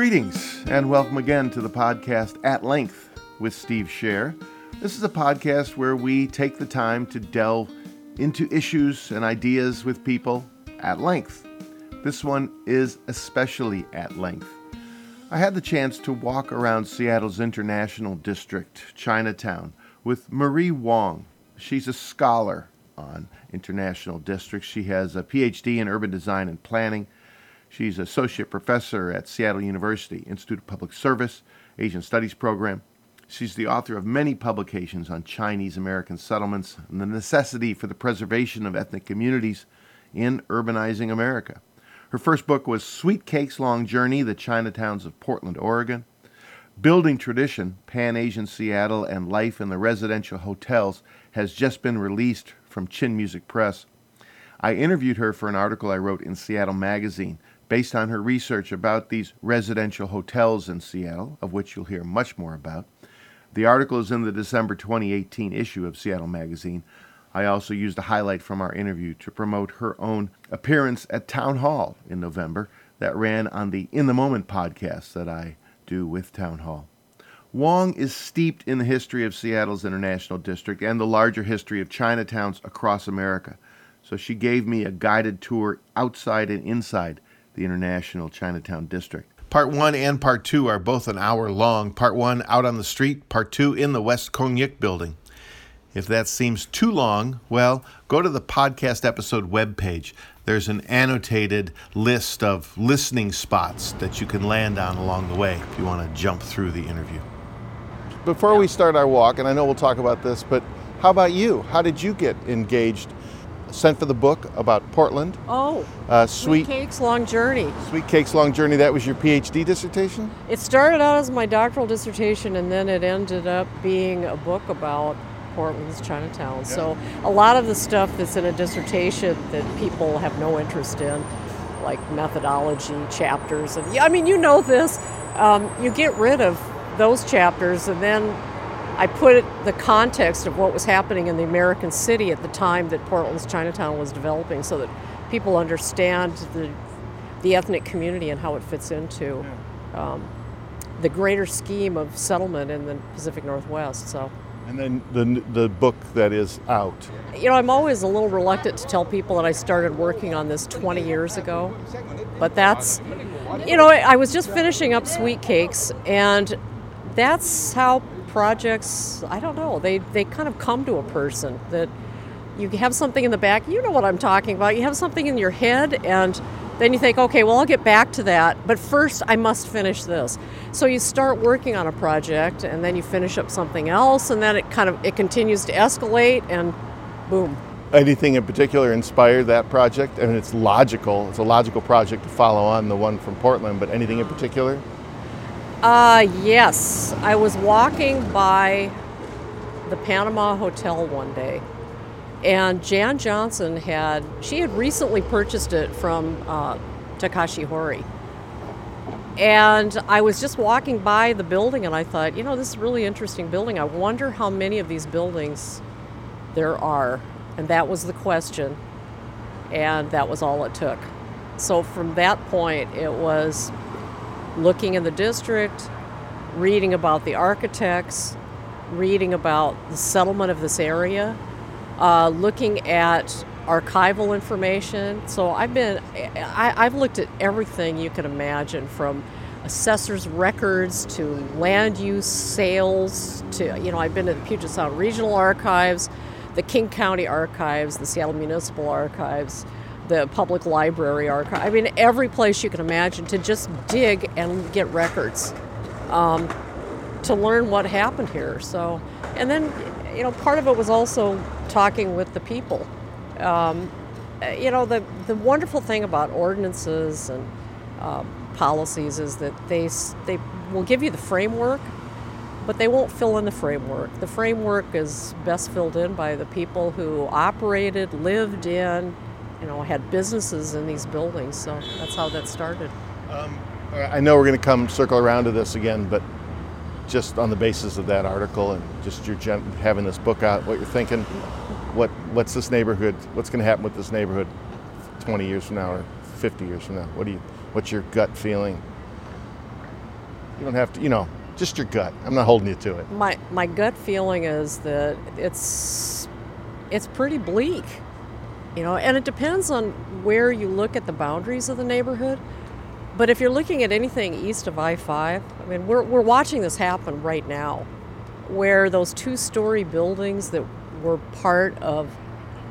Greetings and welcome again to the podcast At Length with Steve Scher. This is a podcast where we take the time to delve into issues and ideas with people at length. This one is especially at length. I had the chance to walk around Seattle's International District, Chinatown, with Marie Wong. She's a scholar on international districts. She has a PhD in urban design and planning. She's associate professor at Seattle University Institute of Public Service, Asian Studies program. She's the author of many publications on Chinese American settlements and the necessity for the preservation of ethnic communities in urbanizing America. Her first book was Sweet Cake's Long Journey The Chinatowns of Portland, Oregon. Building Tradition Pan Asian Seattle and Life in the Residential Hotels has just been released from Chin Music Press. I interviewed her for an article I wrote in Seattle Magazine based on her research about these residential hotels in Seattle, of which you'll hear much more about. The article is in the December 2018 issue of Seattle Magazine. I also used a highlight from our interview to promote her own appearance at Town Hall in November that ran on the In the Moment podcast that I do with Town Hall. Wong is steeped in the history of Seattle's International District and the larger history of Chinatowns across America. So she gave me a guided tour outside and inside the International Chinatown District. Part one and part two are both an hour long. Part one out on the street, part two in the West Kong Yick building. If that seems too long, well, go to the podcast episode webpage. There's an annotated list of listening spots that you can land on along the way if you want to jump through the interview. Before we start our walk, and I know we'll talk about this, but how about you? How did you get engaged sent for the book about Portland. Oh, Uh, Sweet Sweet Cake's Long Journey. Sweet Cake's Long Journey. That was your PhD dissertation. It started out as my doctoral dissertation and then it ended up being a book about Portland's Chinatown. So a lot of the stuff that's in a dissertation that people have no interest in, like methodology chapters, and yeah, I mean, you know this, um, you get rid of those chapters and then I put the context of what was happening in the American city at the time that Portland's Chinatown was developing so that people understand the, the ethnic community and how it fits into um, the greater scheme of settlement in the Pacific Northwest. So, And then the the book that is out. you know, I'm always a little reluctant to tell people that I started working on this 20 years ago, but that's, you know, I, I was just finishing up Sweet Cakes, and that's how projects, I don't know, they, they kind of come to a person that you have something in the back, you know what I'm talking about, you have something in your head, and then you think, okay, well, I'll get back to that, but first I must finish this. So you start working on a project, and then you finish up something else, and then it kind of, it continues to escalate, and boom, Anything in particular inspired that project? I mean, it's logical. It's a logical project to follow on the one from Portland. But anything in particular? Uh, yes. I was walking by the Panama Hotel one day, and Jan Johnson had, she had recently purchased it from uh, Takashi Hori. And I was just walking by the building and I thought, you know, this is a really interesting building. I wonder how many of these buildings there are. And that was the question. And that was all it took. So from that point, it was looking in the district, reading about the architects, reading about the settlement of this area, uh, looking at archival information. So I've been, I, I've looked at everything you can imagine from assessor's records to land use sales to, you know, I've been to the Puget Sound Regional Archives, the King County Archives, the Seattle Municipal Archives, the Public Library Archive. I mean, every place you can imagine to just dig and get records um, to learn what happened here. So, and then, you know, part of it was also talking with the people. Um, you know, the, the wonderful thing about ordinances and um, policies is that they, they will give you the framework, but they won't fill in the framework. The framework is best filled in by the people who operated, lived in, you know, had businesses in these buildings. So that's how that started. Um, I know we're going to come circle around to this again, but just on the basis of that article and just your gen- having this book out, what you're thinking, what what's this neighborhood? What's going to happen with this neighborhood 20 years from now or 50 years from now? What do you? What's your gut feeling? You don't have to, you know, just your gut. I'm not holding you to it. My my gut feeling is that it's it's pretty bleak. You know, and it depends on where you look at the boundaries of the neighborhood. But if you're looking at anything east of I 5, I mean, we're, we're watching this happen right now, where those two story buildings that were part of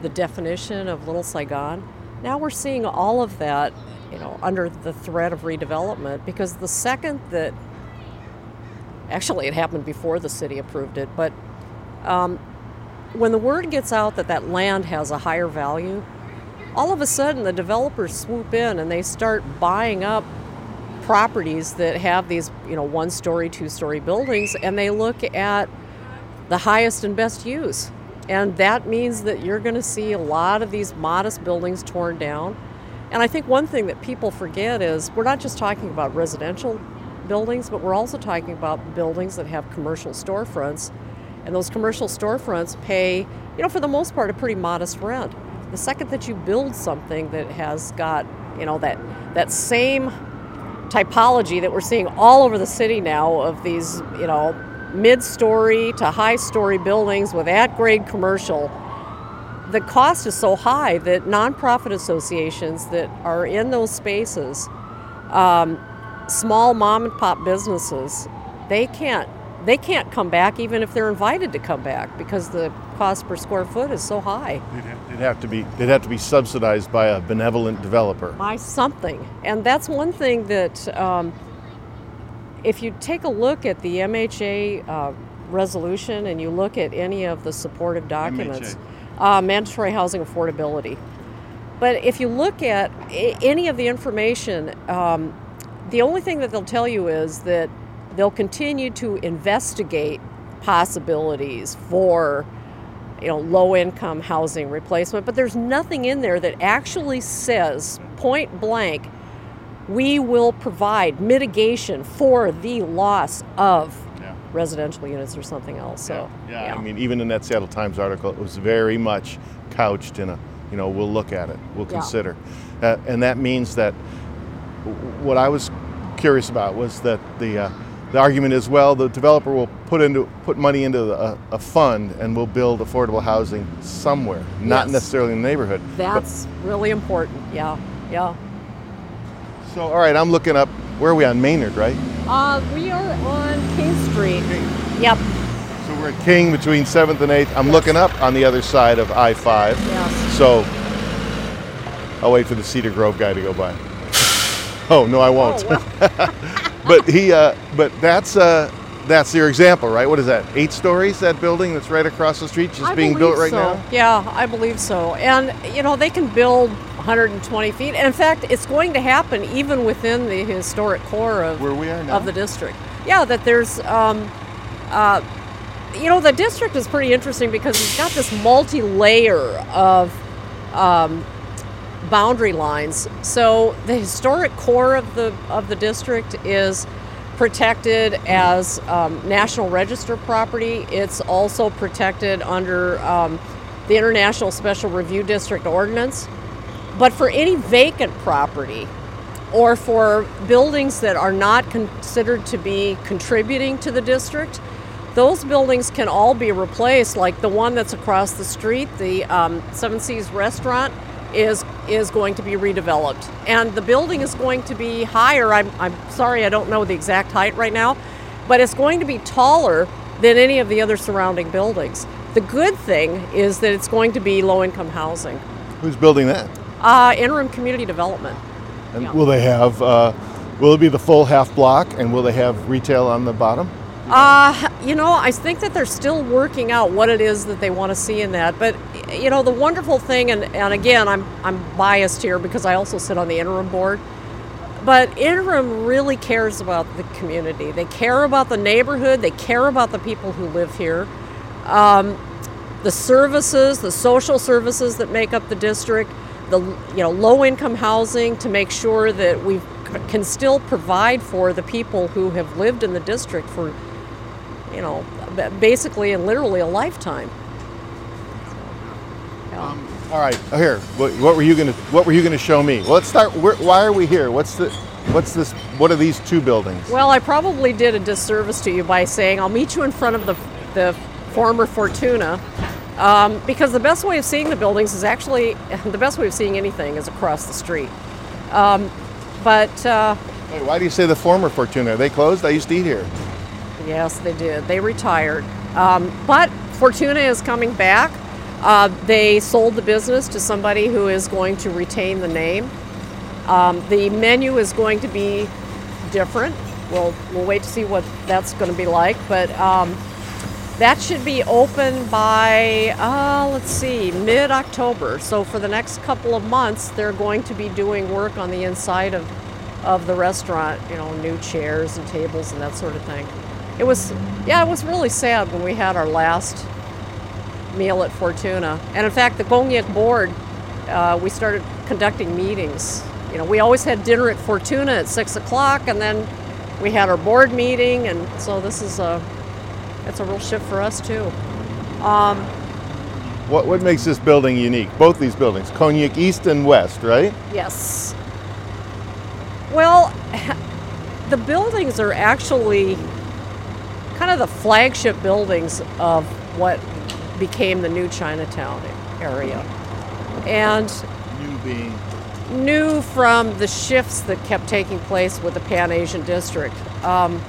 the definition of Little Saigon, now we're seeing all of that, you know, under the threat of redevelopment because the second that actually it happened before the city approved it, but um, when the word gets out that that land has a higher value, all of a sudden the developers swoop in and they start buying up properties that have these, you know, one story, two story buildings, and they look at the highest and best use. And that means that you're going to see a lot of these modest buildings torn down. And I think one thing that people forget is we're not just talking about residential buildings, but we're also talking about buildings that have commercial storefronts. And those commercial storefronts pay, you know, for the most part, a pretty modest rent. The second that you build something that has got, you know, that that same typology that we're seeing all over the city now of these, you know, mid-story to high-story buildings with at-grade commercial, the cost is so high that nonprofit associations that are in those spaces, um, small mom and pop businesses, they can't they can't come back even if they're invited to come back because the cost per square foot is so high. They'd have, to be they'd have to be subsidized by a benevolent developer. By something, and that's one thing that um, if you take a look at the MHA uh, resolution and you look at any of the supportive documents, uh, mandatory housing affordability. But if you look at any of the information, um, the only thing that they'll tell you is that they'll continue to investigate possibilities for you know low income housing replacement but there's nothing in there that actually says point blank we will provide mitigation for the loss of yeah. residential units or something else so yeah. Yeah. yeah. i mean even in that seattle times article it was very much couched in a you know we'll look at it we'll consider uh, and that means that what i was curious about was that the uh, the argument is, well, the developer will put into put money into a, a fund and will build affordable housing somewhere, not yes. necessarily in the neighborhood. That's but, really important. Yeah, yeah. So, all right, I'm looking up. Where are we on Maynard, right? Uh, we are on King Street. King. Yep. So we're at King between 7th and 8th. I'm yes. looking up on the other side of I-5. Yes. So I'll wait for the Cedar Grove guy to go by. oh no, I won't. Oh, well. but he, uh, but that's uh, that's your example, right? What is that? Eight stories? That building that's right across the street, just I being built right so. now? Yeah, I believe so. And you know, they can build 120 feet. And in fact, it's going to happen even within the historic core of where we are now of the district. Yeah, that there's. Um, uh, you know, the district is pretty interesting because it's got this multi-layer of um, boundary lines. So the historic core of the of the district is protected as um, National Register property. It's also protected under um, the International Special Review District Ordinance. But for any vacant property or for buildings that are not considered to be contributing to the district, those buildings can all be replaced, like the one that's across the street, the um, Seven Seas Restaurant is is going to be redeveloped. And the building is going to be higher. I'm, I'm sorry i don't know the exact height right now but it's going to be taller than any of the other surrounding buildings. The good thing is that it's going to be low income housing. Who's building that? Uh, interim community development. And yeah. will they have uh, will it be the full half block and will they have retail on the bottom uh, you know, I think that they're still working out what it is that they want to see in that. But you know, the wonderful thing, and, and again, I'm I'm biased here because I also sit on the interim board. But interim really cares about the community. They care about the neighborhood. They care about the people who live here. Um, the services, the social services that make up the district, the you know low income housing to make sure that we can still provide for the people who have lived in the district for you know, basically and literally a lifetime. yeah. um, all right, oh, here. What, what, were you gonna What were you gonna show me? Well, let's start. Where, why are we here? What's the What's this? What are these two buildings? Well, I probably did a disservice to you by saying I'll meet you in front of the, the former Fortuna um, because the best way of seeing the buildings is actually, the best way of seeing anything is across the street. Um, but uh, Wait, why do you say the former Fortuna? Are they closed? I used to eat here. Yes, they did. They retired. Um, but Fortuna is coming back. Uh, they sold the business to somebody who is going to retain the name. Um, the menu is going to be different. We'll, we'll wait to see what that's going to be like. But um, that should be open by, uh, let's see, mid October. So for the next couple of months, they're going to be doing work on the inside of, of the restaurant, you know, new chairs and tables and that sort of thing. It was, yeah, it was really sad when we had our last meal at Fortuna. And in fact, the Kong Yick board, uh, we started conducting meetings. You know, we always had dinner at Fortuna at six o'clock, and then we had our board meeting, and so this is a, it's a real shift for us too. Um, What what makes this building unique? Both these buildings, Kong Yick East and West, right? Yes. Well, the buildings are actually kind of the flagship buildings of what became the new Chinatown area. And New being. new from the shifts that kept taking place with the Pan Asian District. Um,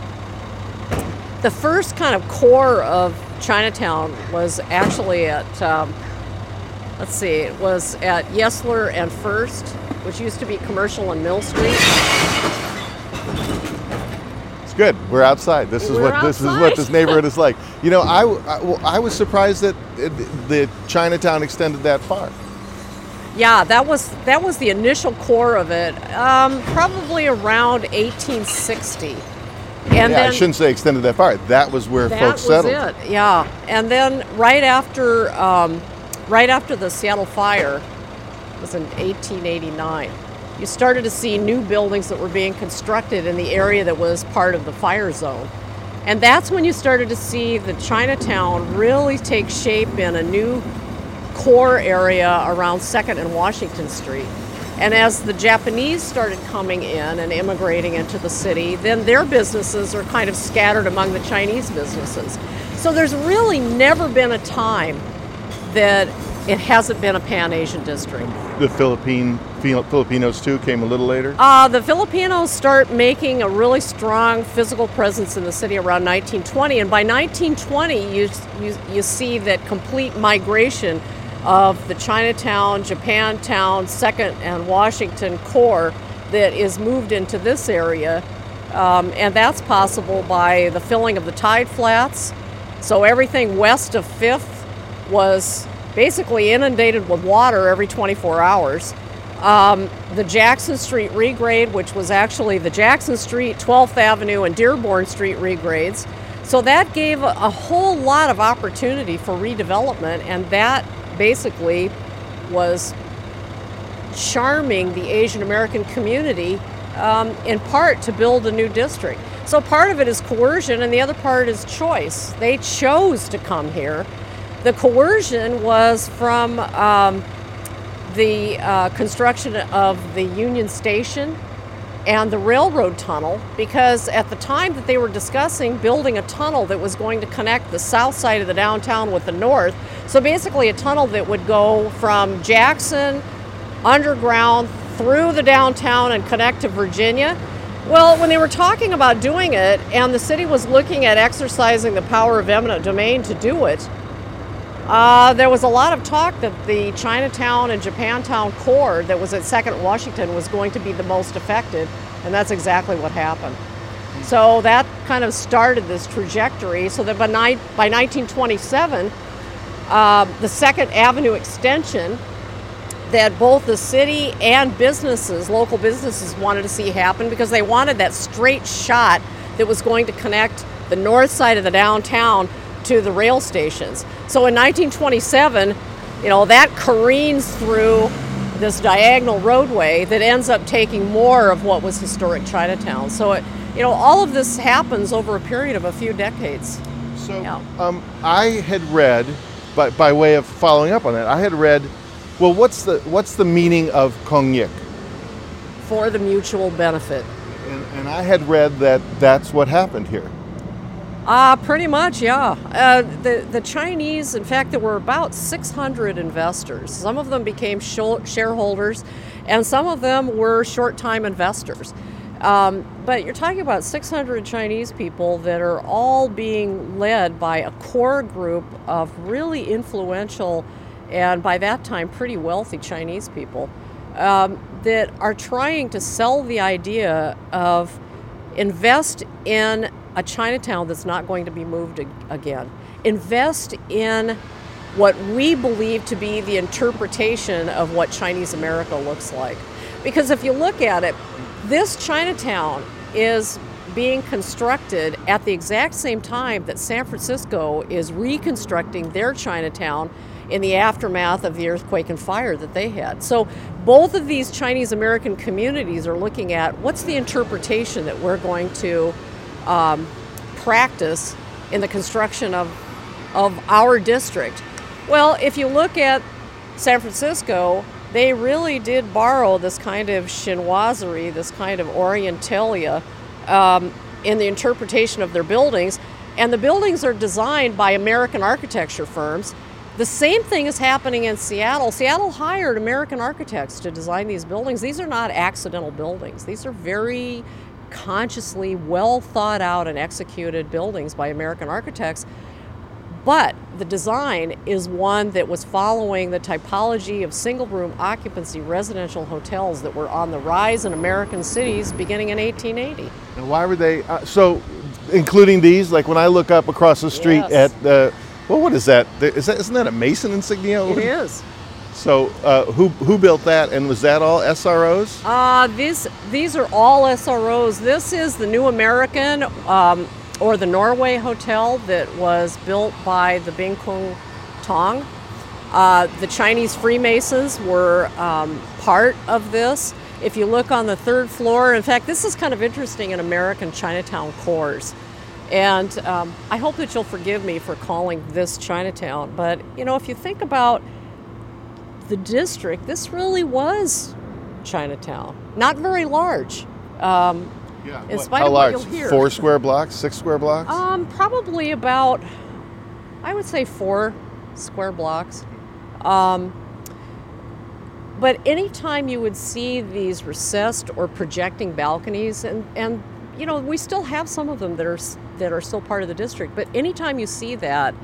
the first kind of core of Chinatown was actually at, um, let's see, it was at Yesler and First, which used to be Commercial and Mill Street. Good. We're outside. This is We're what this is what this neighborhood is like. You know, I, I, I was surprised that it, the Chinatown extended that far. Yeah, that was that was the initial core of it, um, probably around 1860. And yeah, I then shouldn't say extended that far. That was where that folks was settled. it. Yeah, and then right after um, right after the Seattle fire was in 1889. You started to see new buildings that were being constructed in the area that was part of the fire zone. And that's when you started to see the Chinatown really take shape in a new core area around 2nd and Washington Street. And as the Japanese started coming in and immigrating into the city, then their businesses are kind of scattered among the Chinese businesses. So there's really never been a time that it hasn't been a Pan Asian district. The Philippine Filipinos too came a little later. Uh, the Filipinos start making a really strong physical presence in the city around 1920, and by 1920, you, you, you see that complete migration of the Chinatown, Japantown, Second, and Washington core that is moved into this area, um, and that's possible by the filling of the tide flats. So everything west of Fifth was basically inundated with water every 24 hours. Um, the Jackson Street regrade, which was actually the Jackson Street, 12th Avenue, and Dearborn Street regrades. So that gave a, whole lot of opportunity for redevelopment, and that basically was charming the Asian American community um, in part to build a new district. So part of it is coercion, and the other part is choice. They chose to come here. The coercion was from um, the uh, construction of the Union Station and the railroad tunnel because at the time that they were discussing building a tunnel that was going to connect the south side of the downtown with the north, so basically a tunnel that would go from Jackson underground through the downtown and connect to Virginia. Well, when they were talking about doing it and the city was looking at exercising the power of eminent domain to do it, uh, there was a lot of talk that the Chinatown and Japantown core that was at Second and Washington was going to be the most affected, and that's exactly what happened. So that kind of started this trajectory. So that by, ni- by 1927, uh, the Second Avenue extension that both the city and businesses, local businesses, wanted to see happen because they wanted that straight shot that was going to connect the north side of the downtown to the rail stations. So in 1927, you know, that careens through this diagonal roadway that ends up taking more of what was historic Chinatown. So it, you know, all of this happens over a period of a few decades. So Yeah. um, I had read, by, by way of following up on that, I had read, well, what's the what's the meaning of Kong Yick? for the mutual benefit. And, and I had read that that's what happened here. Uh, pretty much, yeah. Uh, the, the Chinese, in fact, there were about 600 investors. Some of them became shareholders, and some of them were short time investors. Um, but you're talking about 600 Chinese people that are all being led by a core group of really influential and by that time pretty wealthy Chinese people um, that are trying to sell the idea of invest in a Chinatown that's not going to be moved again. Invest in what we believe to be the interpretation of what Chinese America looks like. Because if you look at it, this Chinatown is being constructed at the exact same time that San Francisco is reconstructing their Chinatown in the aftermath of the earthquake and fire that they had. So both of these Chinese American communities are looking at what's the interpretation that we're going to um, practice in the construction of, of our district. Well, if you look at San Francisco, they really did borrow this kind of chinoiserie, this kind of orientalia um, in the interpretation of their buildings. And the buildings are designed by American architecture firms. The same thing is happening in Seattle. Seattle hired American architects to design these buildings. These are not accidental buildings, these are very consciously well thought out and executed buildings by American architects. But the design is one that was following the typology of single room occupancy residential hotels that were on the rise in American cities beginning in 1880. And why were they uh, so, including these? Like when I look up across the street yes. at the, well, what is that? Is that isn't that a Mason insignia? It is. So uh, who who built that, and was that all SROs? Uh, these these are all SROs. This is the New American um, or the Norway Hotel that was built by the Bing Kung Tong. Uh, the Chinese Freemasons were um, part of this. If you look on the third floor, in fact, this is kind of interesting in American Chinatown cores. And um, I hope that you'll forgive me for calling this Chinatown. But, you know, if you think about the district, this really was Chinatown. Not very large. Um, yeah. In spite How of large? what you'll hear. Four square blocks? Six square blocks? Um, probably about, I would say four square blocks. Um, but anytime you would see these recessed or projecting balconies, and, and you know we still have some of them that are that are still part of the district. But anytime you see that,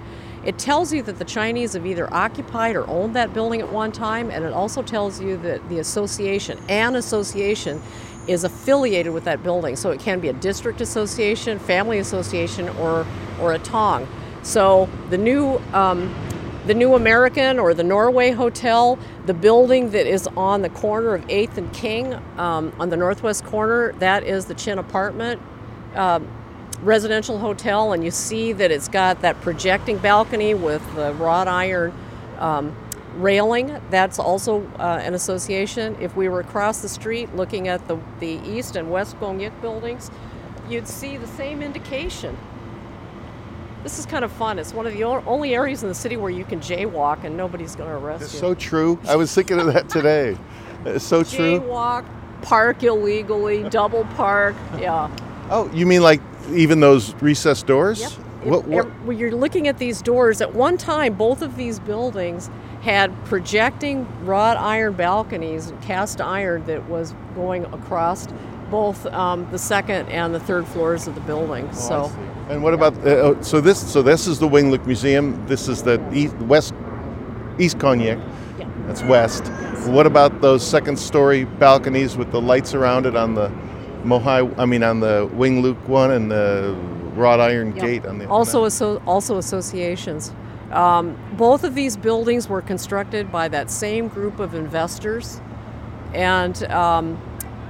it tells you that the Chinese have either occupied or owned that building at one time, and it also tells you that the association, an association, is affiliated with that building. So it can be a district association, family association, or or a tong. So the new um, the New American or the Norway Hotel, the building that is on the corner of 8th and King um, on the northwest corner, that is the Chin apartment. Um, residential hotel and you see that it's got that projecting balcony with the wrought iron um, railing. That's also uh, an association. If we were across the street looking at the, the east and west Gong buildings, you'd see the same indication. This is kind of fun. It's one of the only areas in the city where you can jaywalk and nobody's going to arrest it's you. so true. I was thinking of that today. It's so true. Jaywalk, park illegally, double park. Yeah. Oh, you mean like even those recessed doors? Yep. What, what? When you're looking at these doors, at one time, both of these buildings had projecting wrought iron balconies, and cast iron that was going across both um, the second and the third floors of the building. Oh, so. And what about uh, oh, so this? So this is the Wing Luke Museum. This is the east, west East Kong Yick. Yeah. That's west. What about those second story balconies with the lights around it on the Mohai, I mean, on the Wing Luke one and the wrought iron gate on the also aso- also associations. Um, both of these buildings were constructed by that same group of investors, and um,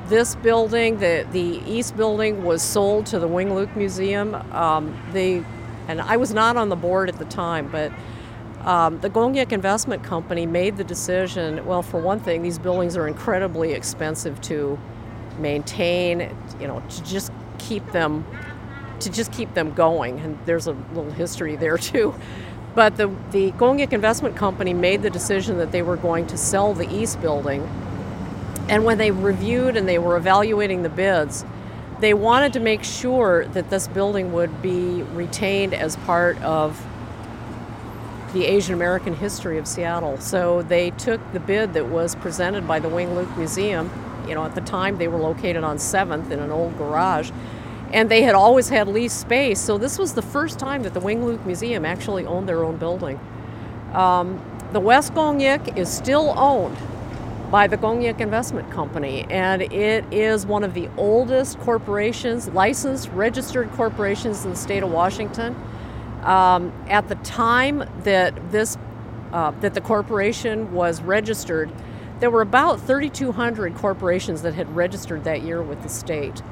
this building, the the east building, was sold to the Wing Luke Museum. Um, they, and I was not on the board at the time, but. Um, the Kong Yick Investment Company made the decision. Well, for one thing, these buildings are incredibly expensive to maintain, you know, to just keep them to just keep them going. And there's a little history there too. But the, the Kong Yick Investment Company made the decision that they were going to sell the East building. And when they reviewed and they were evaluating the bids, they wanted to make sure that this building would be retained as part of the Asian American history of Seattle. So they took the bid that was presented by the Wing Luke Museum. You know, at the time they were located on 7th in an old garage, and they had always had leased space. So this was the first time that the Wing Luke Museum actually owned their own building. Um, the West Kong Yick is still owned by the Kong Yick Investment Company, and it is one of the oldest corporations, licensed, registered corporations in the state of Washington. Um, at the time that this uh, that the corporation was registered, there were about 3,200 corporations that had registered that year with the state,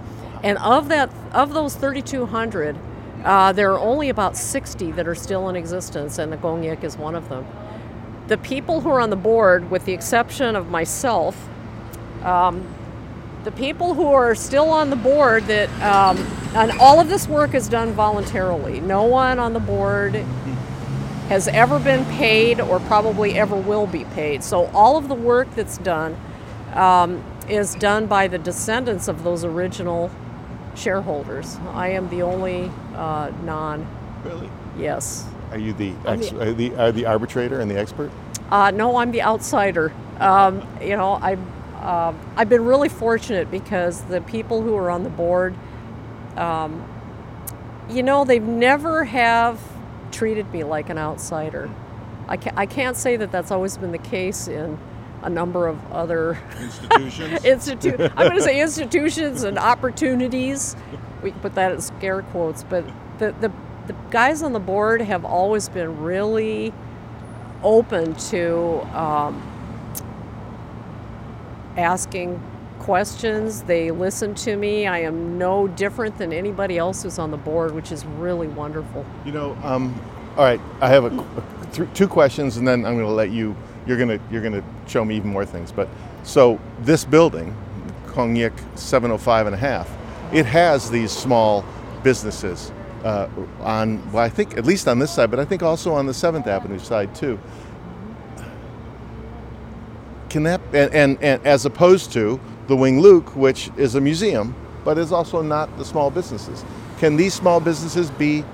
and of that of those 3,200, uh, there are only about 60 that are still in existence, and the Kong Yick is one of them the people who are on the board, with the exception of myself, um, the people who are still on the board that um, and all of this work is done voluntarily. No one on the board has ever been paid or probably ever will be paid. So all of the work that's done um, is done by the descendants of those original shareholders. I am the only uh, non. Really? Yes. Are you the, ex- the, are the, are the arbitrator and the expert? Uh, no, I'm the outsider. Um, you know, I, uh, I've been really fortunate because the people who are on the board, um, you know, they've never have treated me like an outsider. I, ca- I can't say that that's always been the case in a number of other institutions. Institu- I'm going to say institutions and opportunities. We can put that in scare quotes, but the, the the guys on the board have always been really open to um, asking questions. They listen to me. I am no different than anybody else who's on the board, which is really wonderful. You know, um, all right. I have a, th- two questions, and then I'm going to let you. You're going to you're going to show me even more things. But so this building, Kong Yick 705 and a half, it has these small businesses uh, on, well, I think at least on this side, but I think also on the Seventh Avenue side too. Can that and, and, and as opposed to the Wing Luke, which is a museum, but is also not the small businesses. Can these small businesses be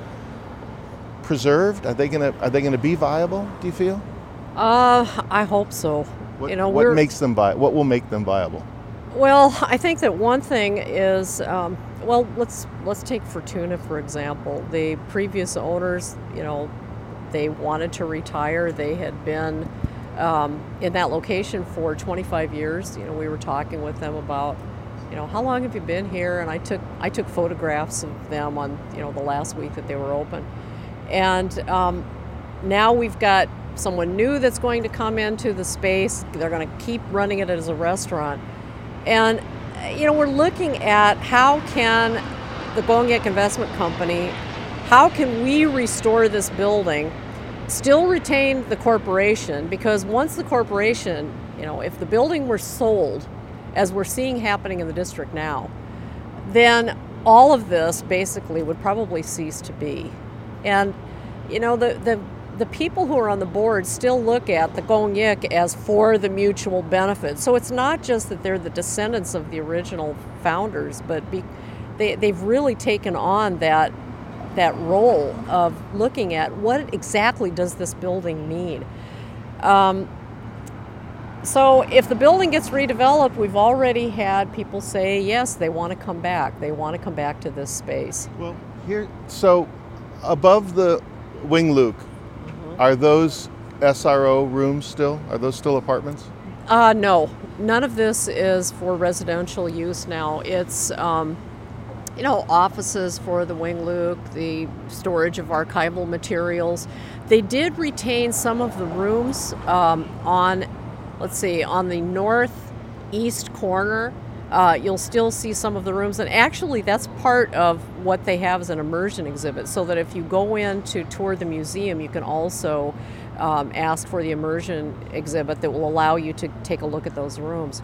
preserved? Are they gonna are they gonna be viable? Do you feel? Uh, I hope so. What, you know, what makes them vi- What will make them viable? Well, I think that one thing is, um, well, let's let's take Fortuna for example. The previous owners, you know, they wanted to retire. They had been um, in that location for 25 years. You know, we were talking with them about, you know, how long have you been here? And I took I took photographs of them on you know the last week that they were open, and um, now we've got someone new that's going to come into the space. They're going to keep running it as a restaurant and you know, we're looking at how can the Yik Investment Company, how can we restore this building, still retain the corporation? Because once the corporation, you know, if the building were sold, as we're seeing happening in the district now, then all of this basically would probably cease to be. And you know, the the the people who are on the board still look at the Kong Yick as for the mutual benefit. So it's not just that they're the descendants of the original founders, but be, they, they've really taken on that that role of looking at what exactly does this building mean. Um, so if the building gets redeveloped, we've already had people say yes, they want to come back. They want to come back to this space. Well, here, so above the Wing Luke, are those SRO rooms still? Are those still apartments? Uh, no, none of this is for residential use now. It's, um, you know, offices for the Wing Luke, the storage of archival materials. They did retain some of the rooms um, on, let's see, on the northeast corner. Uh, you'll still see some of the rooms, and actually, that's part of what they have as an immersion exhibit. So that if you go in to tour the museum, you can also um, ask for the immersion exhibit that will allow you to take a look at those rooms.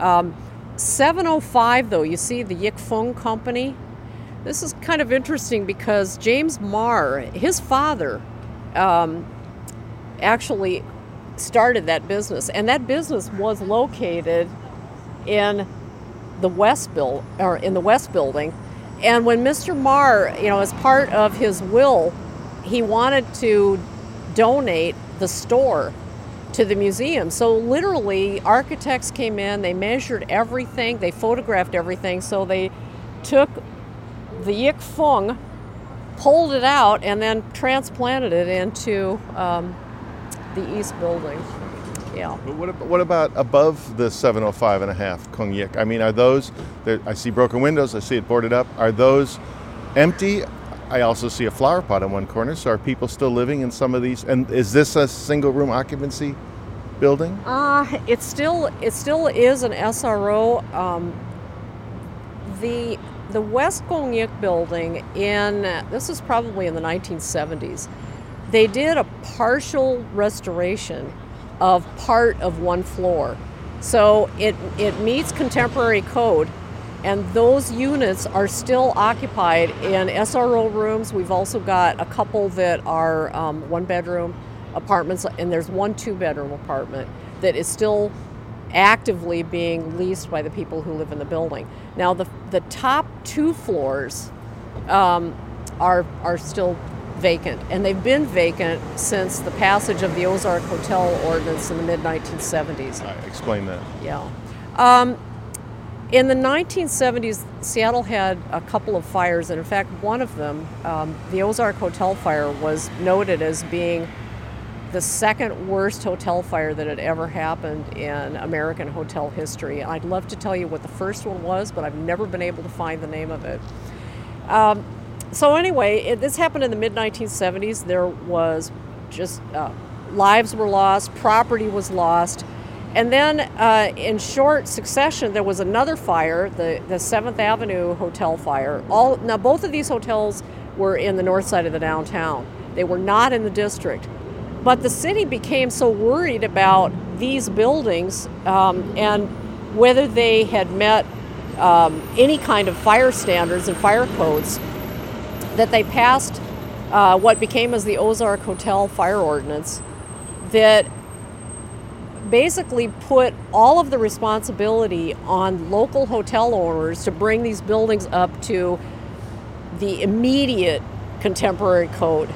Um, 705, though, you see the Yik Fung Company. This is kind of interesting because James Marr, his father, um, actually started that business, and that business was located in the west bill or in the west building. And when Mr. Marr, you know, as part of his will, he wanted to donate the store to the museum. So literally, architects came in, they measured everything, they photographed everything. So they took the Yik Fung, pulled it out, and then transplanted it into um, the east building. Yeah. But what, about, what about above the 705 and a half Kong Yick? I mean, are those, I see broken windows, I see it boarded up. Are those empty? I also see a flower pot in one corner. So are people still living in some of these? And is this a single room occupancy building? Uh, it still it still is an SRO. Um, the the West Kong Yick building in this is probably in the 1970s. They did a partial restoration of part of one floor. So it, it meets contemporary code, and those units are still occupied in SRO rooms. We've also got a couple that are um, one bedroom apartments, and there's one two bedroom apartment that is still actively being leased by the people who live in the building. Now, the, the top two floors um, are, are still vacant, and they've been vacant since the passage of the Ozark Hotel Ordinance in the mid 1970s. Right, explain that. Yeah. Um, in the 1970s, Seattle had a couple of fires, and in fact, one of them, um, the Ozark Hotel fire, was noted as being the second worst hotel fire that had ever happened in American hotel history. I'd love to tell you what the first one was, but I've never been able to find the name of it. Um, so anyway, it, this happened in the mid 1970s. There was just uh, lives were lost, property was lost, and then uh, in short succession, there was another fire, the the Seventh Avenue Hotel fire. All now both of these hotels were in the north side of the downtown. They were not in the district, but the city became so worried about these buildings um, and whether they had met um, any kind of fire standards and fire codes that they passed uh, what became as the Ozark Hotel Fire Ordinance that basically put all of the responsibility on local hotel owners to bring these buildings up to the immediate contemporary code.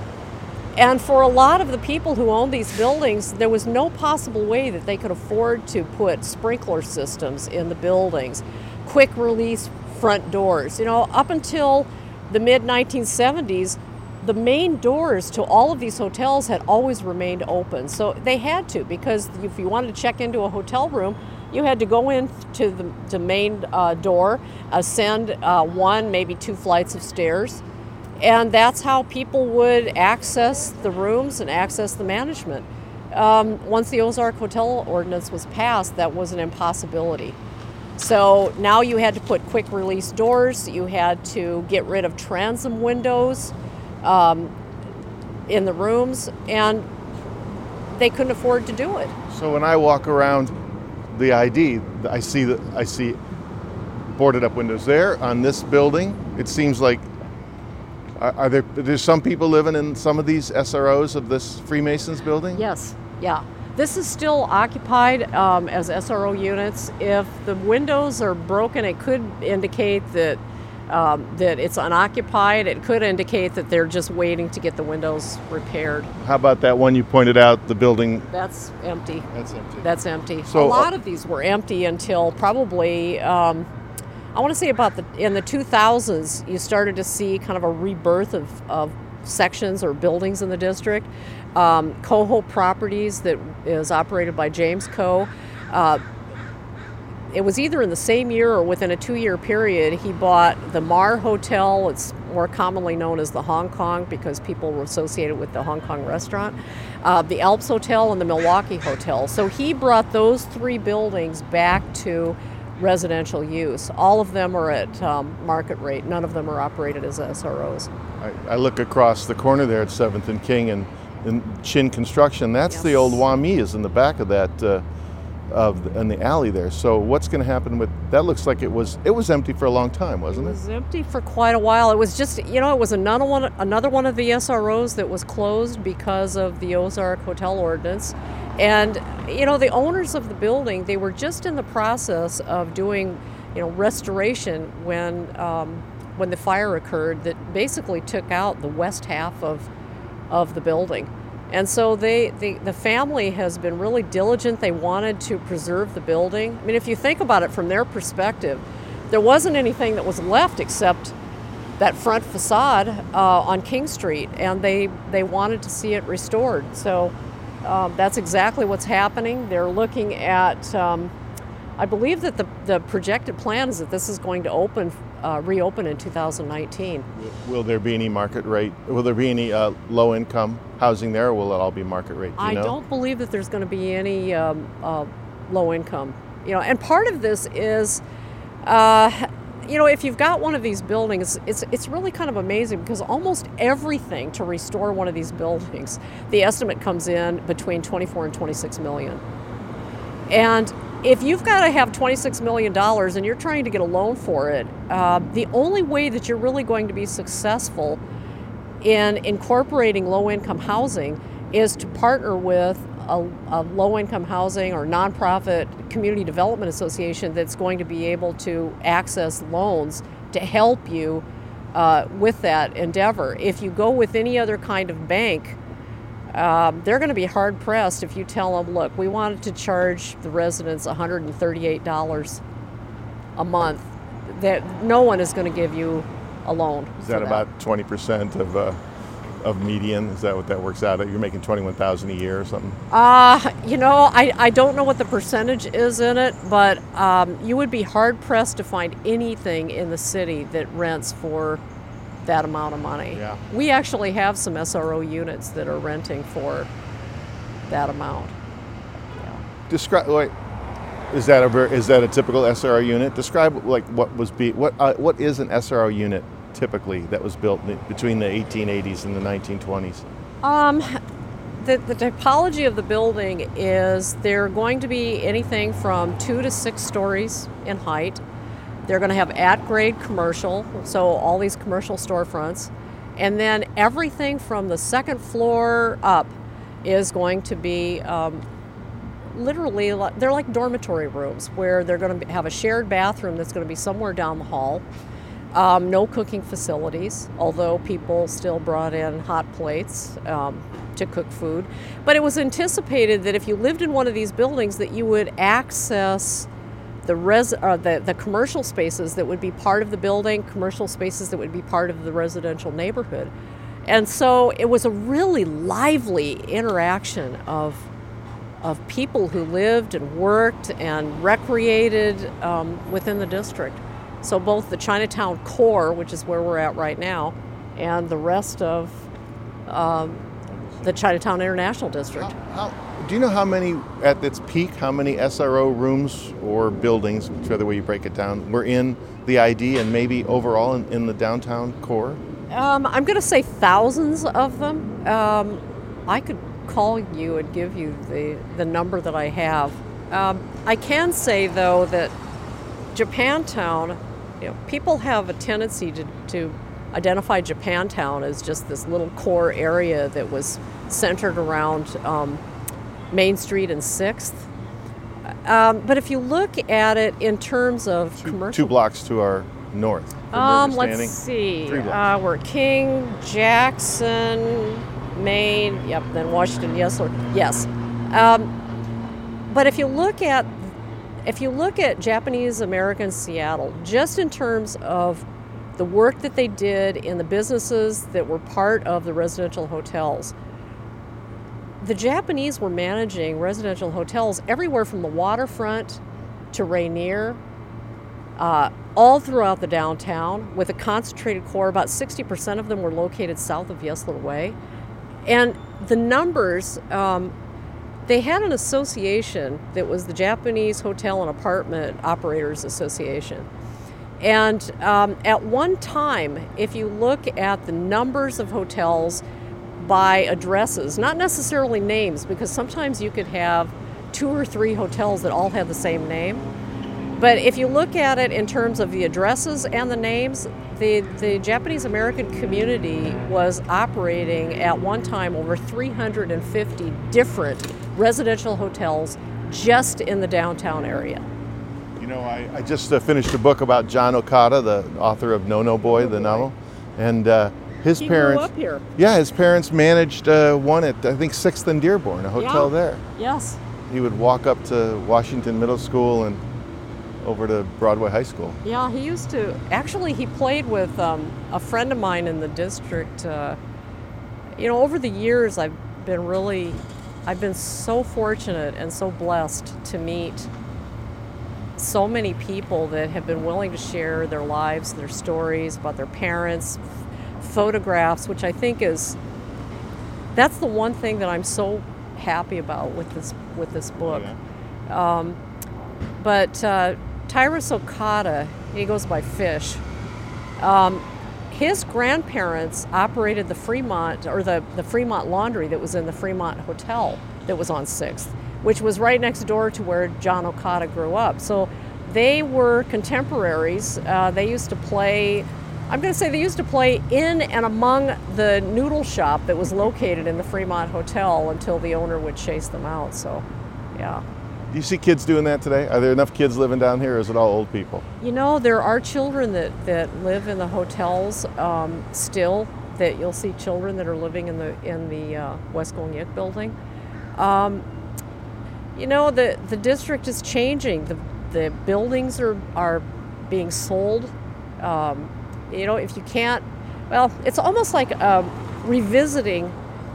And for a lot of the people who owned these buildings, there was no possible way that they could afford to put sprinkler systems in the buildings, quick release front doors. You know, up until the mid 1970s, the main doors to all of these hotels had always remained open. So they had to, because if you wanted to check into a hotel room, you had to go in to the, main uh, door, ascend uh, one, maybe two flights of stairs, and that's how people would access the rooms and access the management. Um, once the Ozark Hotel Ordinance was passed, that was an impossibility. So now you had to put quick release doors, you had to get rid of transom windows um, in the rooms, and they couldn't afford to do it. So when I walk around the ID, I see that I see boarded up windows there on this building. It seems like are, are there there's some people living in some of these SROs of this Freemasons building? Yes, yeah. This is still occupied um, as SRO units. If the windows are broken, it could indicate that um, that it's unoccupied. It could indicate that they're just waiting to get the windows repaired. How about that one you pointed out, the building? That's empty. That's empty. That's empty. So a lot uh, of these were empty until probably. Um, I want to say about the in the 2000s, you started to see kind of a rebirth of, of sections or buildings in the district. Um, Coho Properties, that is operated by James Co. Uh, it was either in the same year or within a two year period, he bought the Mar Hotel. It's more commonly known as the Hong Kong because people were associated with the Hong Kong restaurant, uh, the Alps Hotel, and the Milwaukee Hotel. So he brought those three buildings back to residential use. All of them are at um, market rate. None of them are operated as SROs. I, I look across the corner there at 7th and King and in Chin Construction. That's yes. the old Wah Mee is in the back of that, uh, of in the alley there. So what's going to happen with that? Looks like it was it was empty for a long time, wasn't it? It was empty for quite a while. It was just you know it was another one another one of the SROs that was closed because of the Ozark Hotel Ordinance, and you know the owners of the building they were just in the process of doing you know, restoration when um, when the fire occurred that basically took out the west half of of the building. And so they, the the family has been really diligent. They wanted to preserve the building. I mean, if you think about it from their perspective, there wasn't anything that was left except that front facade uh, on King Street, and they, they wanted to see it restored. So um, that's exactly what's happening. They're looking at, um, I believe that the, the projected plan is that this is going to open, uh, reopen in 2019. Will there be any market rate? Will there be any uh, low income housing there, or will it all be market rate? Do I know? don't believe that there's going to be any um, uh, low income. You know, and part of this is uh, you know, if you've got one of these buildings, it's it's really kind of amazing because almost everything to restore one of these buildings, the estimate comes in between 24 and 26 million. And if you've got to have 26 million dollars and you're trying to get a loan for it, uh, the only way that you're really going to be successful in incorporating low-income housing is to partner with a, a low income housing or nonprofit community development association that's going to be able to access loans to help you uh, with that endeavor. If you go with any other kind of bank, um, they're going to be hard pressed if you tell them, look, we wanted to charge the residents $138 a month. That no one is going to give you a loan. Is that, that. about 20% of uh, of median? Is that what that works out? at? You're making twenty one thousand a year or something? Uh, you know, I, I don't know what the percentage is in it, but um, you would be hard pressed to find anything in the city that rents for that amount of money. Yeah. We actually have some SRO units that are renting for that amount. Yeah. Describe like is that a is that a typical SRO unit? Describe like what was be what uh, what is an SRO unit typically that was built between the 1880s and the 1920s? Um, the, the typology of the building is they're going to be anything from two to six stories in height. They're going to have at grade commercial, so all these commercial storefronts. And then everything from the second floor up is going to be um, literally, they're like dormitory rooms where they're going to have a shared bathroom that's going to be somewhere down the hall. Um, no cooking facilities, although people still brought in hot plates um, to cook food. But it was anticipated that if you lived in one of these buildings, that you would access the res uh, the, the commercial spaces that would be part of the building, commercial spaces that would be part of the residential neighborhood. And so it was a really lively interaction of of people who lived and worked and recreated um, within the district. So both the Chinatown core, which is where we're at right now, and the rest of um, the Chinatown International District. How, how, do you know how many, at its peak, how many SRO rooms or buildings, whichever way you break it down, were in the ID and maybe overall in, in the downtown core? Um, I'm going to say thousands of them. Um, I could call you and give you the, the number that I have. Um, I can say, though, that Japantown you know, people have a tendency to, to identify Japantown as just this little core area that was centered around um, Main Street and Sixth. Um, but if you look at it in terms of two, commercial, two blocks to our north. Um, let's see. Uh, we're King, Jackson, Main. Yep. Then Washington. Yes. Or, yes. Um, but if you look at if you look at Japanese American Seattle, just in terms of the work that they did in the businesses that were part of the residential hotels, the Japanese were managing residential hotels everywhere from the waterfront to Rainier, uh, all throughout the downtown, with a concentrated core. About 60% of them were located south of Yesler Way. And the numbers um, they had an association that was the Japanese Hotel and Apartment Operators Association. And um, at one time, if you look at the numbers of hotels by addresses, not necessarily names, because sometimes you could have two or three hotels that all have the same name. But if you look at it in terms of the addresses and the names, the, the Japanese American community was operating at one time over 350 different residential hotels just in the downtown area. You know, I, I just uh, finished a book about John Okada, the author of No No Boy, the novel, and uh, his He parents. grew up here. Yeah, his parents managed uh, one at I think Sixth and Dearborn, a hotel Yeah. there. Yes. He would walk up to Washington Middle School and over to Broadway High School. Yeah, he used to. Actually, he played with um, a friend of mine in the district. Uh, you know, over the years, I've been really, I've been so fortunate and so blessed to meet so many people that have been willing to share their lives, their stories about their parents, photographs, which I think is that's the one thing that I'm so happy about with this with this book. Um, but uh, Tyrus Okada, he goes by Fish. Um, his grandparents operated the Fremont or the, the Fremont Laundry that was in the Fremont Hotel that was on Sixth, which was right next door to where John Okada grew up. So they were contemporaries. Uh, they used to play. I'm going to say they used to play in and among the noodle shop that was located in the Fremont Hotel until the owner would chase them out. So, yeah. Do you see kids doing that today? Are there enough kids living down here, or is it all old people? You know, there are children that, that live in the hotels um, still. That you'll see children that are living in the in the uh, West Kong Yick building. Um, you know, the the district is changing. The the buildings are are being sold. Um, you know, if you can't, well, it's almost like um, revisiting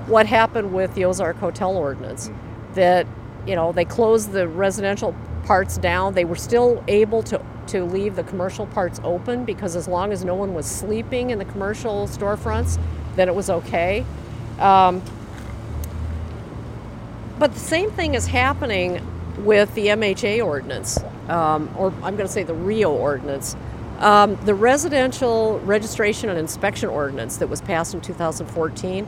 what happened with the Ozark Hotel ordinance. That you know they closed the residential parts down. They were still able to to leave the commercial parts open because as long as no one was sleeping in the commercial storefronts, then it was okay. Um, but the same thing is happening with the MHA ordinance, um, or I'm going to say the Rio ordinance. Um, the residential registration and inspection ordinance that was passed in 2014.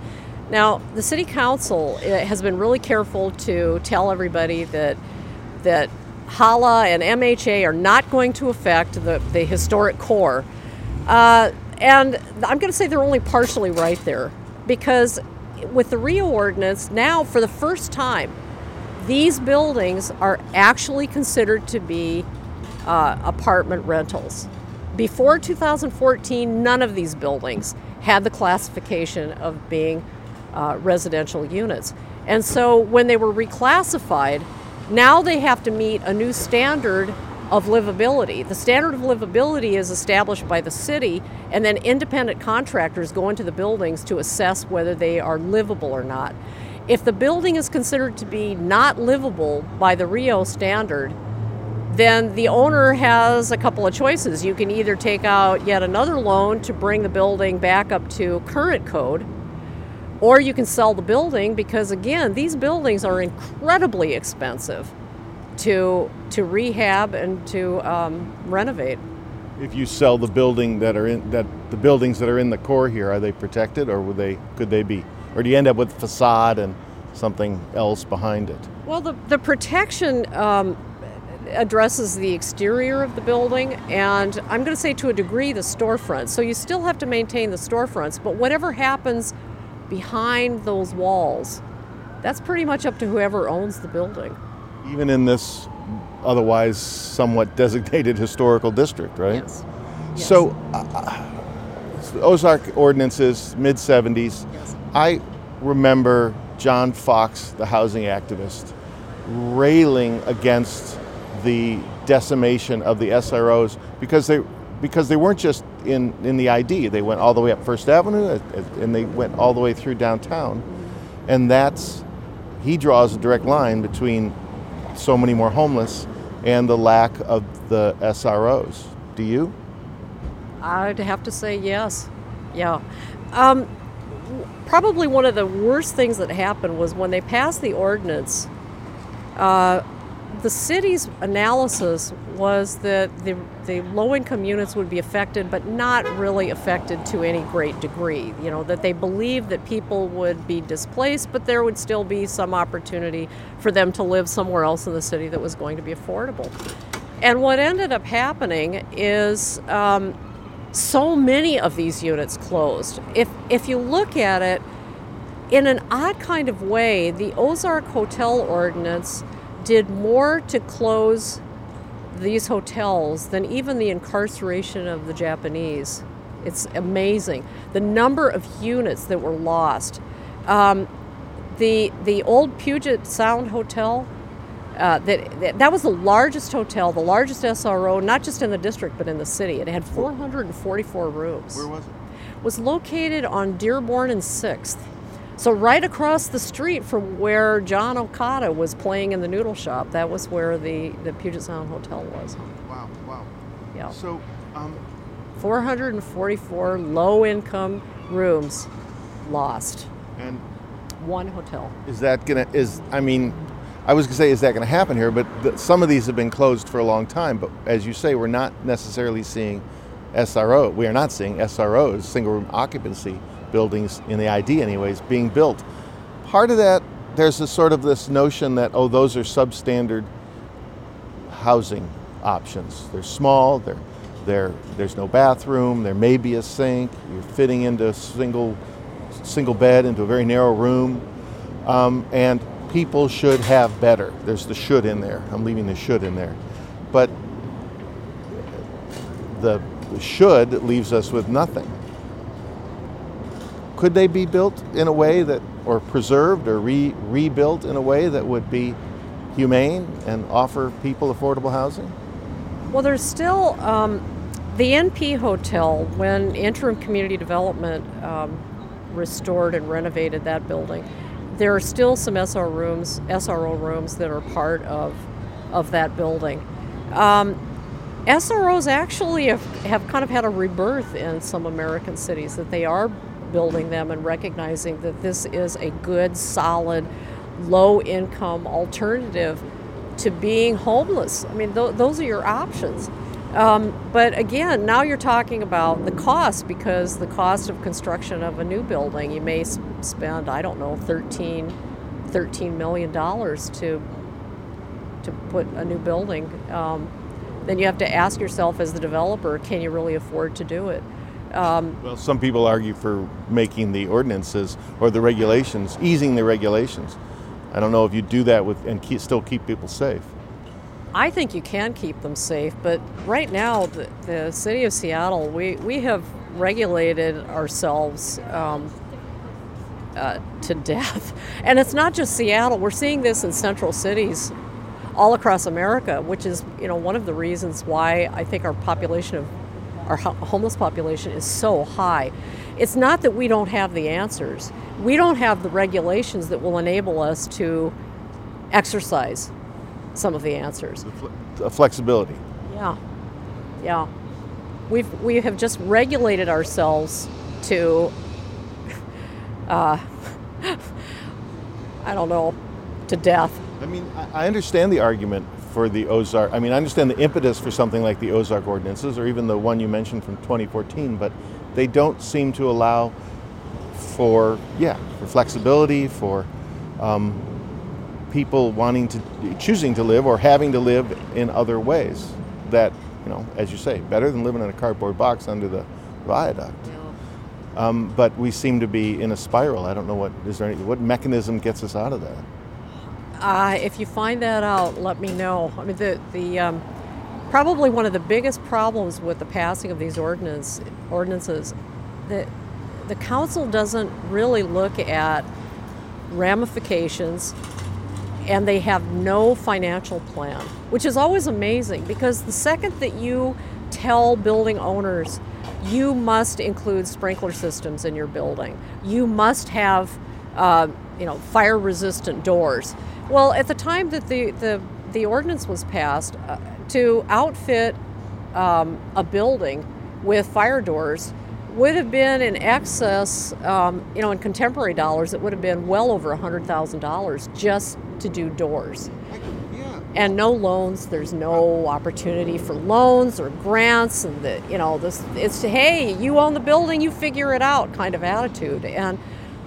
Now, the city council eh, has been really careful to tell everybody that that HALA and MHA are not going to affect the, the historic core. Uh, and I'm going to say they're only partially right there because with the Rio ordinance, now for the first time, these buildings are actually considered to be uh, apartment rentals. Before 2014, none of these buildings had the classification of being uh, residential units. And so when they were reclassified, now they have to meet a new standard of livability. The standard of livability is established by the city, and then independent contractors go into the buildings to assess whether they are livable or not. If the building is considered to be not livable by the Rio standard, then the owner has a couple of choices. You can either take out yet another loan to bring the building back up to current code, or you can sell the building because again, these buildings are incredibly expensive to to rehab and to um, renovate. If you sell the building that are in that the buildings that are in the core here, are they protected, or would they could they be, or do you end up with facade and something else behind it? Well, the the protection. Um, addresses the exterior of the building and I'm going to say to a degree the storefronts. So you still have to maintain the storefronts, but whatever happens behind those walls, that's pretty much up to whoever owns the building. Even in this otherwise somewhat designated historical district, right? Yes. So, uh, Ozark ordinances, mid 70s. Yes. I remember John Fox, the housing activist, railing against the decimation of the SROs because they because they weren't just in, in the ID. They went all the way up First Avenue uh, uh, and they went all the way through downtown. And that's he draws a direct line between so many more homeless and the lack of the SROs. Do you? I'd have to say yes. Yeah. Um, probably one of the worst things that happened was when they passed the ordinance, uh, the city's analysis was that the, the low income units would be affected, but not really affected to any great degree. You know, that they believed that people would be displaced, but there would still be some opportunity for them to live somewhere else in the city that was going to be affordable. And what ended up happening is um, so many of these units closed. If, if you look at it, in an odd kind of way, the Ozark Hotel Ordinance did more to close these hotels than even the incarceration of the Japanese. It's amazing the number of units that were lost. Um, the the old Puget Sound Hotel. Uh, that, that that was the largest hotel, the largest SRO, not just in the district but in the city. It had 444 rooms. Where was it? Was located on Dearborn and Sixth, so right across the street from where John Okada was playing in the noodle shop. That was where the the Puget Sound Hotel was. Wow, wow. Yeah, So, um, 444 low-income rooms lost. and One hotel. is that gonna is I mean, I was gonna say is that gonna happen here? But the, some of these have been closed for a long time. But as you say, we're not necessarily seeing SRO. We are not seeing SROs, single room occupancy buildings in the ID, anyways, being built. Part of that, there's a sort of this notion that oh, those are substandard housing options. They're small. They're they're, there's no bathroom. There may be a sink. You're fitting into a single single bed into a very narrow room, um, and people should have better. There's the should in there. I'm leaving the should in there, but the, the should leaves us with nothing. Could they be built in a way that, or preserved or re, rebuilt in a way that would be humane and offer people affordable housing? Well, there's still um, the NP Hotel when interim community development um, restored and renovated that building. There are still some SR rooms, SRO rooms that are part of of that building. Um, SROs actually have, have kind of had a rebirth in some American cities that they are building them and recognizing that this is a good, solid, low income alternative to being homeless. I mean, th- those are your options. Um, but again, now you're talking about the cost because the cost of construction of a new building, you may spend, I don't know, 13, 13 million dollars to to put a new building. Um, then you have to ask yourself, as the developer, can you really afford to do it? Um, Well, some people argue for making the ordinances or the regulations, easing the regulations. I don't know if you do that with and keep, still keep people safe. I think you can keep them safe, but right now, the, the city of Seattle, we, we have regulated ourselves um, uh, to death. And it's not just Seattle, we're seeing this in central cities all across America, which is you know one of the reasons why I think our population of our ho- homeless population is so high. It's not that we don't have the answers. We don't have the regulations that will enable us to exercise some of the answers. The fle- flexibility. Yeah, yeah. We've we have just regulated ourselves to, uh, I don't know, to death. I mean, I understand the argument for the Ozark. I mean, I understand the impetus for something like the Ozark ordinances, or even the one you mentioned from 2014, but they don't seem to allow for yeah for flexibility for um, people wanting to choosing to live or having to live in other ways that you know as you say better than living in a cardboard box under the viaduct. Um, but we seem to be in a spiral. I don't know what is there any, what mechanism gets us out of that Uh, if you find that out, let me know. I mean, the the um, probably one of the biggest problems with the passing of these ordinance ordinances, that the council doesn't really look at ramifications, and they have no financial plan, which is always amazing because the second that you tell building owners you must include sprinkler systems in your building, you must have uh, you know fire resistant doors. Well, at the time that the the, the ordinance was passed, uh, to outfit um, a building with fire doors would have been in excess, um, you know, in contemporary dollars, it would have been well over $100,000 just to do doors. And no loans, there's no opportunity for loans or grants. And, the, you know, this, it's, hey, you own the building, you figure it out kind of attitude. And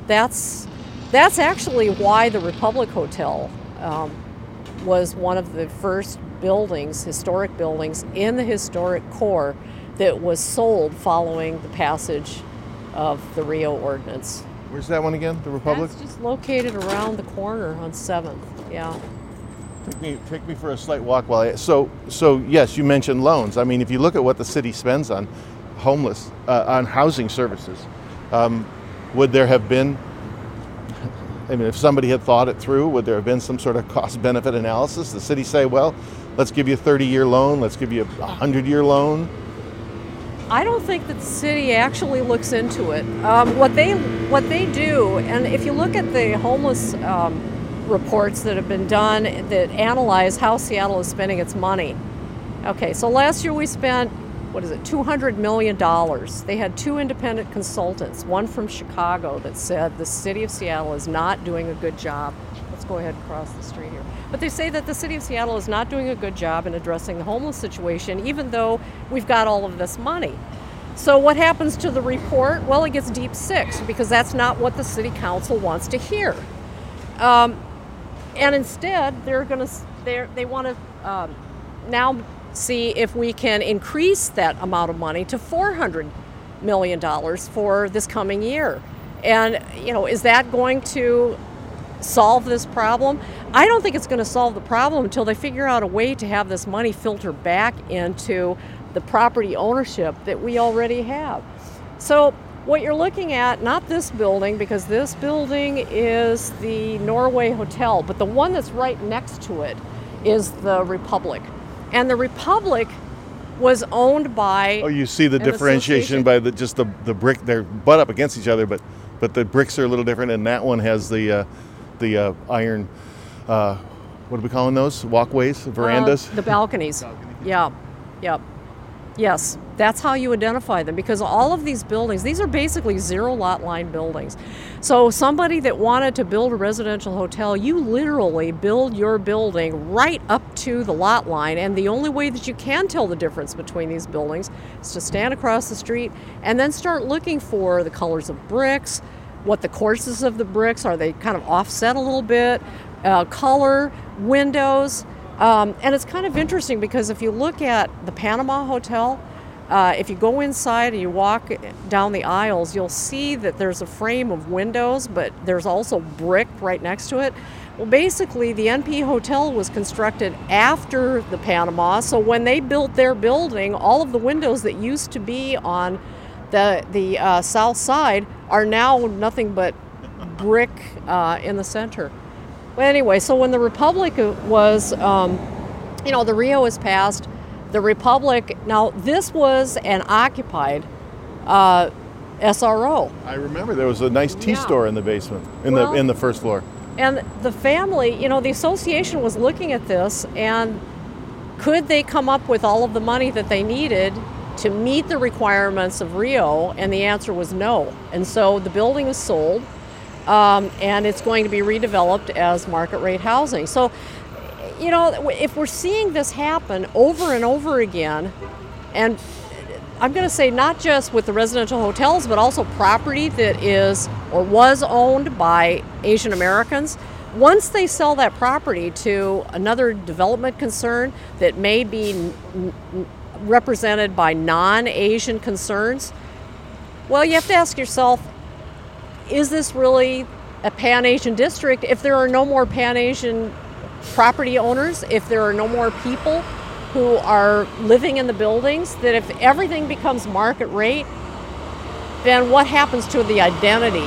that's, that's actually why the Republic Hotel um, was one of the first buildings, historic buildings, in the historic core that was sold following the passage of the Rio Ordinance. where's that one again the republic It's just located around the corner on 7th, yeah. Take me, take me for a slight walk while I, so so yes, you mentioned loans. I mean, if you look at what the city spends on homeless uh, on housing services, um, would there have been? I mean, if somebody had thought it through, would there have been some sort of cost benefit analysis? The city say, well, let's give you a 30 year loan, let's give you a 100 year loan. I don't think that the city actually looks into it. Um, what they what they do, and if you look at the homeless um, reports that have been done that analyze how Seattle is spending its money. Okay, so last year we spent what is it, $200 million. They had two independent consultants, one from Chicago that said the city of Seattle is not doing a good job. Let's go ahead and cross the street here. But they say that the city of Seattle is not doing a good job in addressing the homeless situation, even though we've got all of this money. So, what happens to the report? Well, it gets deep six because that's not what the city council wants to hear. Um, and instead, they're going to they want to um, now see if we can increase that amount of money to 400 million dollars for this coming year. And you know, is that going to solve this problem? I don't think it's going to solve the problem until they figure out a way to have this money filter back into the property ownership that we already have. So what you're looking at, not this building, because this building is the Norway Hotel, but the one that's right next to it is the Republic. And the Republic was owned by. Oh, you see the differentiation by the just the the brick. They're butt up against each other, but but the bricks are a little different, and that one has the uh, the uh, iron. Uh, what are we calling those? Walkways, verandas. Uh, the balconies. balconies. Yeah, yep. Yes, that's how you identify them because all of these buildings, these are basically zero lot line buildings. So, somebody that wanted to build a residential hotel, you literally build your building right up to the lot line. And the only way that you can tell the difference between these buildings is to stand across the street and then start looking for the colors of bricks, what the courses of the bricks are, they kind of offset a little bit, uh, color, windows. Um, and it's kind of interesting because if you look at the Panama Hotel, uh, if you go inside and you walk down the aisles, you'll see that there's a frame of windows, but there's also brick right next to it. Well, basically, the NP Hotel was constructed after the Panama, so when they built their building, all of the windows that used to be on the the uh, south side are now nothing but brick uh, in the center. But anyway, so when the Republic was, um, you know, the Rio was passed, the Republic, now this was an occupied uh, SRO. I remember there was a nice tea yeah. store in the basement, in well, the in the first floor. And the family, you know, the association was looking at this and could they come up with all of the money that they needed to meet the requirements of Rio? And the answer was no. And so the building was sold um, and it's going to be redeveloped as market rate housing. So, you know, if we're seeing this happen over and over again, and I'm going to say not just with the residential hotels, but also property that is or was owned by Asian Americans. Once they sell that property to another development concern that may be represented by non Asian concerns, well, you have to ask yourself is this really a Pan Asian district if there are no more Pan Asian property owners, if there are no more people who are living in the buildings, that if everything becomes market rate, then what happens to the identity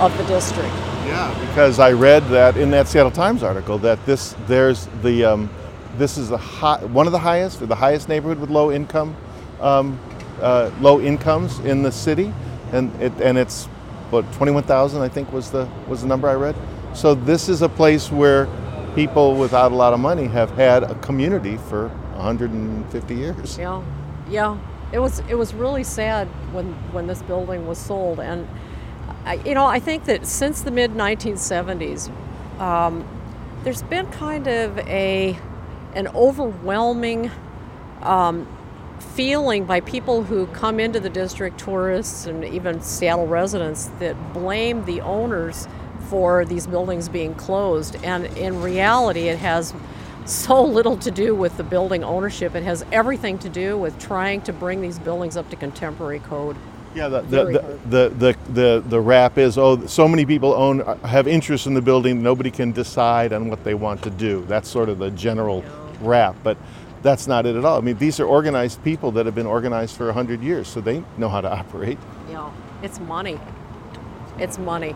of the district? Yeah, because I read that in that Seattle Times article that this there's the um, this is the high, one of the highest or the highest neighborhood with low income um, uh, low incomes in the city, and it and it's what 21,000 I think was the was the number I read. So this is a place where people without a lot of money have had a community for 150 years. Yeah, yeah. It was it was really sad when when this building was sold, and I, you know I think that since the mid 1970s, um, there's been kind of a an overwhelming um, feeling by people who come into the district, tourists and even Seattle residents, that blame the owners for these buildings being closed. And in reality, it has so little to do with the building ownership. It has everything to do with trying to bring these buildings up to contemporary code. Yeah, the the, the, the, the, the, rap is oh, so many people own have interest in the building. Nobody can decide on what they want to do. That's sort of the general rap, but that's not it at all. I mean, these are organized people that have been organized for hundred years, so they know how to operate. Yeah, it's money. It's money.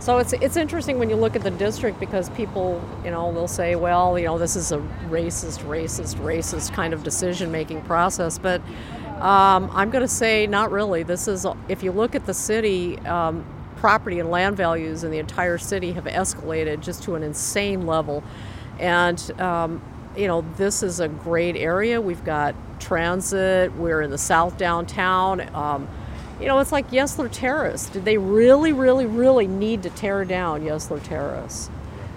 So it's it's interesting when you look at the district because people, you know, they'll say, well, you know, this is a racist, racist, racist kind of decision making process, but um, I'm going to say not really. This is if you look at the city. Um, property and land values in the entire city have escalated just to an insane level and um, you know this is a great area we've got transit we're in the south downtown um, you know, it's like Yesler Terrace. Did they really, really, really need to tear down Yesler Terrace?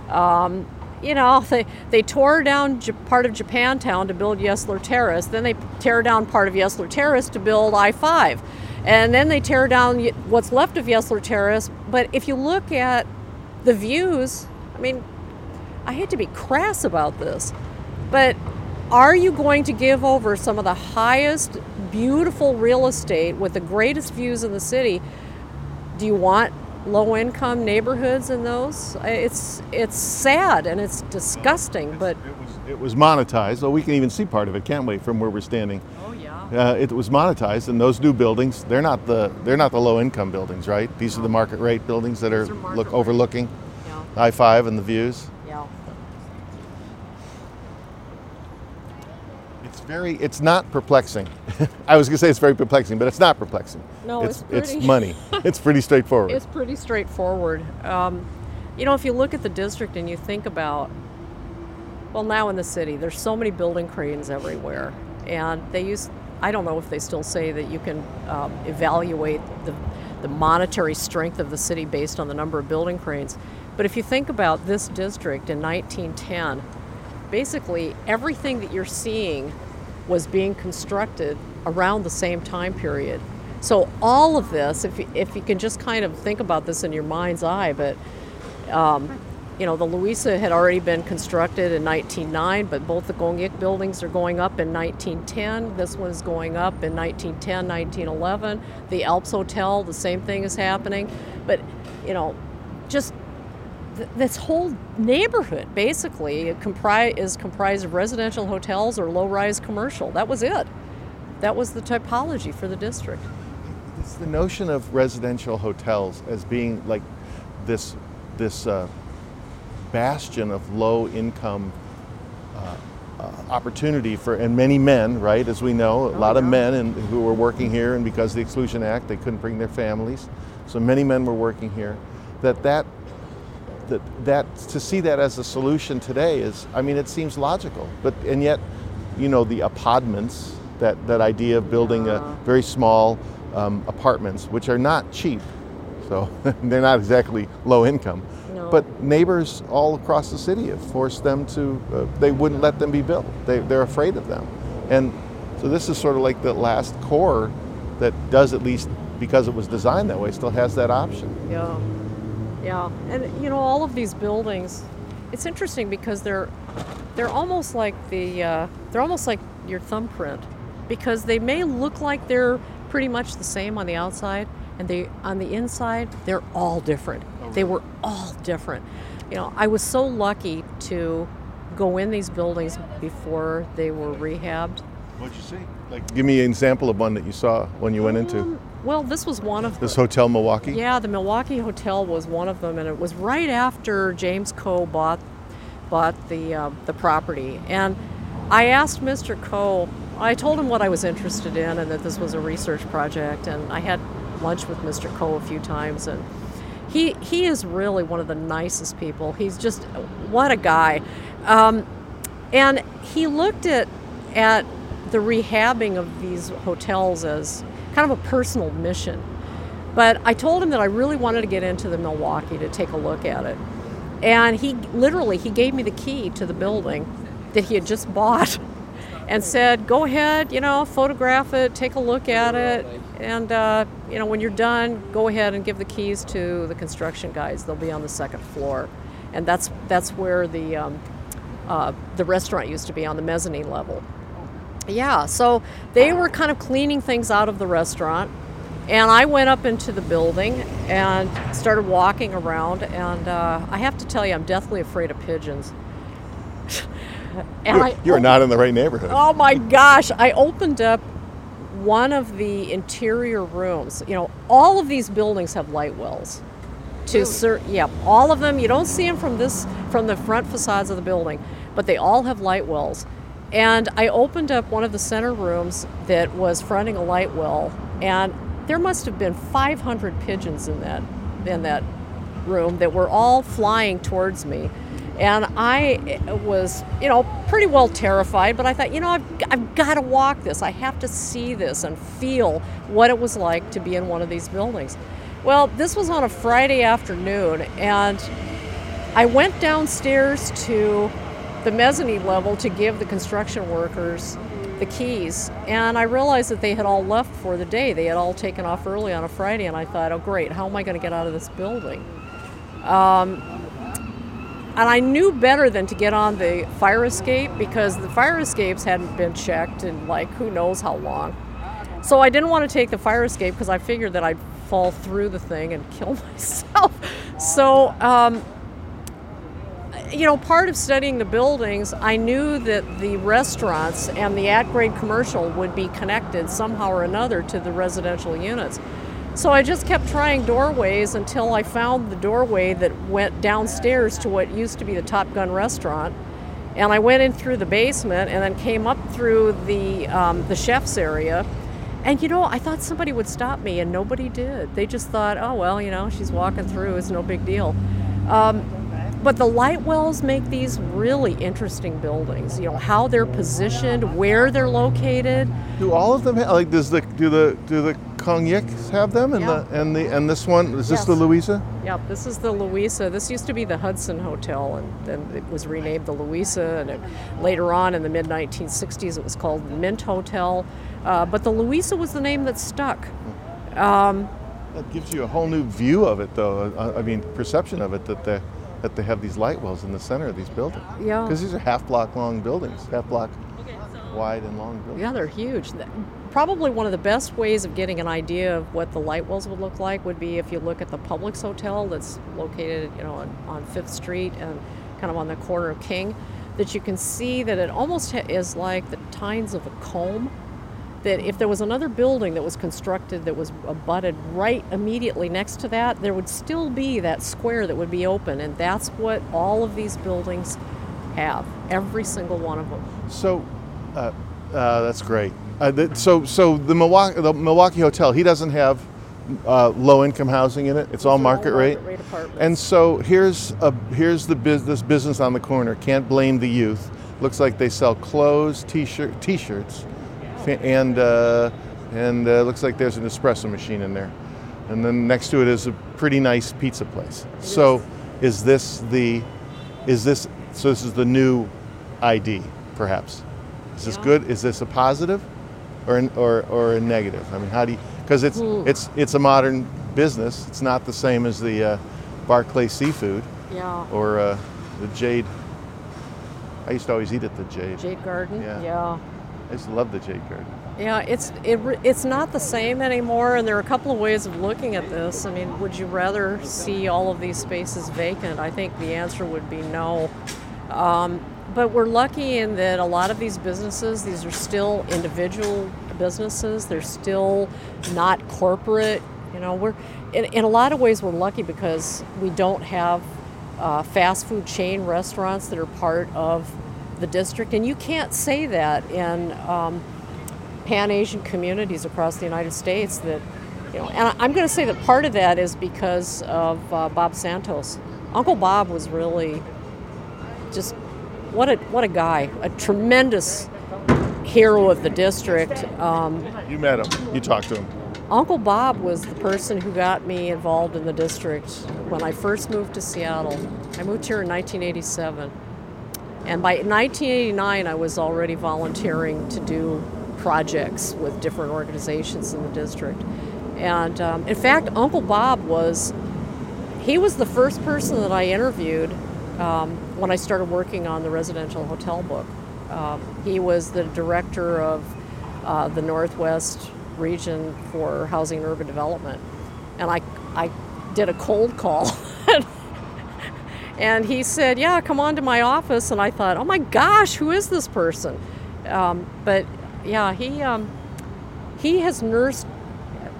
Um, you know, they, they tore down J- part of Japantown to build Yesler Terrace. Then they tear down part of Yesler Terrace to build I 5. And then they tear down what's left of Yesler Terrace. But if you look at the views, I mean, I hate to be crass about this, but are you going to give over some of the highest, beautiful real estate with the greatest views in the city? Do you want low income neighborhoods in those? It's it's sad and it's disgusting, but It was it was monetized. Well, we can even see part of it, can't we, from where we're standing? oh yeah. Uh, it was monetized, and those new buildings, they're not the they're not the low income buildings, right? These are the market rate buildings that are, are look overlooking Yeah, I five and the views. yeah. It's very it's not perplexing. I was gonna say it's very perplexing, but it's not perplexing. No, it's it's pretty. money. it's pretty straightforward. It's pretty straightforward. Um, you know, if you look at the district and you think about, well, now in the city, there's so many building cranes everywhere, and they use. I don't know if they still say that you can um, evaluate the, the monetary strength of the city based on the number of building cranes. But if you think about this district in 1910, basically everything that you're seeing was being constructed around the same time period. So all of this, if you, if you can just kind of think about this in your mind's eye, but um, you know, the Louisa had already been constructed in 1909, but both the Kong Yick buildings are going up in 1910. This one's going up in 1910, 1911. The Alps Hotel, the same thing is happening. But, you know, just th- this whole neighborhood basically compri- is comprised of residential hotels or low-rise commercial. That was it. That was the typology for the district. It's the notion of residential hotels as being like this this uh, bastion of low income uh, uh, opportunity for and many men, right? As we know, a lot of men and who were working here, and because of the Exclusion Act, they couldn't bring their families, so many men were working here. That that that that to see that as a solution today is, I mean, it seems logical, but and yet, you know, the apartments, that that idea of building a very small um, apartments, which are not cheap, so they're not exactly low income. No. But neighbors all across the city have forced them to, uh, they wouldn't let them be built. They, they're afraid of them. And so this is sort of like the last core that does, at least because it was designed that way, still has that option. Yeah, yeah, and you know all of these buildings. It's interesting because they're they're almost like the uh, they're almost like your thumbprint because they may look like they're pretty much the same on the outside, and they on the inside they're all different. They were all different. You know, I was so lucky to go in these buildings before they were rehabbed. What'd you see? Like, give me an example of one that you saw when you went into Um, well, this was one of this the, hotel, Milwaukee. Yeah, the Milwaukee Hotel was one of them, and it was right after James Coe bought bought the uh, the property. And I asked Mr. Coe. I told him what I was interested in, and that this was a research project. And I had lunch with Mr. Coe a few times, and he he is really one of the nicest people. He's just what a guy. Um, and he looked at at the rehabbing of these hotels as kind of a personal mission. But I told him that I really wanted to get into the Milwaukee to take a look at it. And he literally he gave me the key to the building that he had just bought and said, "Go ahead, you know, photograph it, take a look at it, and uh, you know, when you're done, go ahead and give the keys to the construction guys. They'll be on the second floor." And that's that's where the um, uh, the restaurant used to be on the mezzanine level. Yeah, so they were kind of cleaning things out of the restaurant, And I went up into the building and started walking around. And uh, I have to tell you, I'm deathly afraid of pigeons. and you're, I, you're not in the right neighborhood. Oh my gosh! I opened up one of the interior rooms. You know, all of these buildings have light wells. To really? Ser- yeah, all of them. You don't see them from this from the front facades of the building, but they all have light wells. And I opened up one of the center rooms that was fronting a light well, and there must have been 500 pigeons in that in that room that were all flying towards me. And I eh, was, you know, pretty well terrified, but I thought, you know, I've, I've got to walk this. I have to see this and feel what it was like to be in one of these buildings. Well, this was on a Friday afternoon, and I went downstairs to the mezzanine level to give the construction workers the keys. And I realized that they had all left for the day. They had all taken off early on a Friday, and I thought, oh, great, how am I going to get out of this building? Um, and I knew better than to get on the fire escape because the fire escapes hadn't been checked in like who knows how long. So I didn't want to take the fire escape because I figured that I'd fall through the thing and kill myself. So um, you know, part of studying the buildings, I knew that the restaurants and the at grade commercial would be connected somehow or another to the residential units. So I just kept trying doorways until I found the doorway that went downstairs to what used to be the Top Gun restaurant. And I went in through the basement and then came up through the, um, the chef's area. And you know, I thought somebody would stop me, and nobody did. They just thought, oh, well, you know, she's walking through, it's no big deal. Um, but the light wells make these really interesting buildings. You know how they're positioned, where they're located. Do all of them have, like does the do the do the Kong Kongyeks have them and yeah. the and the and this one is this yes. the Louisa? Yep, this is the Louisa. This used to be the Hudson Hotel, and then it was renamed the Louisa. And it, later on in the mid 1960s, it was called Mint Hotel. Uh, but the Louisa was the name that stuck. Um, that gives you a whole new view of it, though. I, I mean, perception of it that the that they have these light wells in the center of these buildings. Yeah. Because these are half block long buildings, half block wide and long buildings. Yeah, they're huge. Probably one of the best ways of getting an idea of what the light wells would look like would be if you look at the Publix Hotel that's located, you know, on, on Fifth Street and kind of on the corner of King, that you can see that it almost is like the tines of a comb that if there was another building that was constructed that was abutted right immediately next to that, there would still be that square that would be open. And that's what all of these buildings have, every single one of them. So uh, uh, that's great. Uh, the, so, so the Milwaukee, the Milwaukee Hotel, he doesn't have uh, low-income housing in it. It's, all market, all rate. rate and so here's a here's the business business on the corner. Can't blame the youth. Looks like they sell clothes, t-shirt, t-shirts and uh, and uh, looks like there's an espresso machine in there. And then next to it is a pretty nice pizza place. So, is this the, is this so? This is the new ID, perhaps. Is this good? Is this a positive, or an, or or a negative? I mean, how do you? Because it's hmm. it's it's a modern business. It's not the same as the uh, Barclay Seafood. Yeah. Or uh, the Jade. I used to always eat at the Jade. Jade Garden. Yeah. Yeah. I just love the Jade Garden. Yeah, it's it, it's not the same anymore, and there are a couple of ways of looking at this. I mean, would you rather see all of these spaces vacant? I think the answer would be no. Um, but we're lucky in that a lot of these businesses, these are still individual businesses. They're still not corporate. You know, we're in, in a lot of ways we're lucky because we don't have uh, fast food chain restaurants that are part of the district, and you can't say that in um, Pan Asian communities across the United States. That you know, and I'm going to say that part of that is because of uh, Bob Santos. Uncle Bob was really just what a what a guy, a tremendous hero of the district. Um, you met him. You talked to him. Uncle Bob was the person who got me involved in the district when I first moved to Seattle. I moved here in 1987. And by 1989, I was already volunteering to do projects with different organizations in the district. And um, in fact, Uncle Bob was, he was the first person that I interviewed um, when I started working on the residential hotel book. Um, he was the director of uh, the Northwest region for housing and urban development. And I, I did a cold call. And he said, Yeah, come on to my office. And I thought, Oh my gosh, who is this person? Um, but yeah, he, um, he has nursed,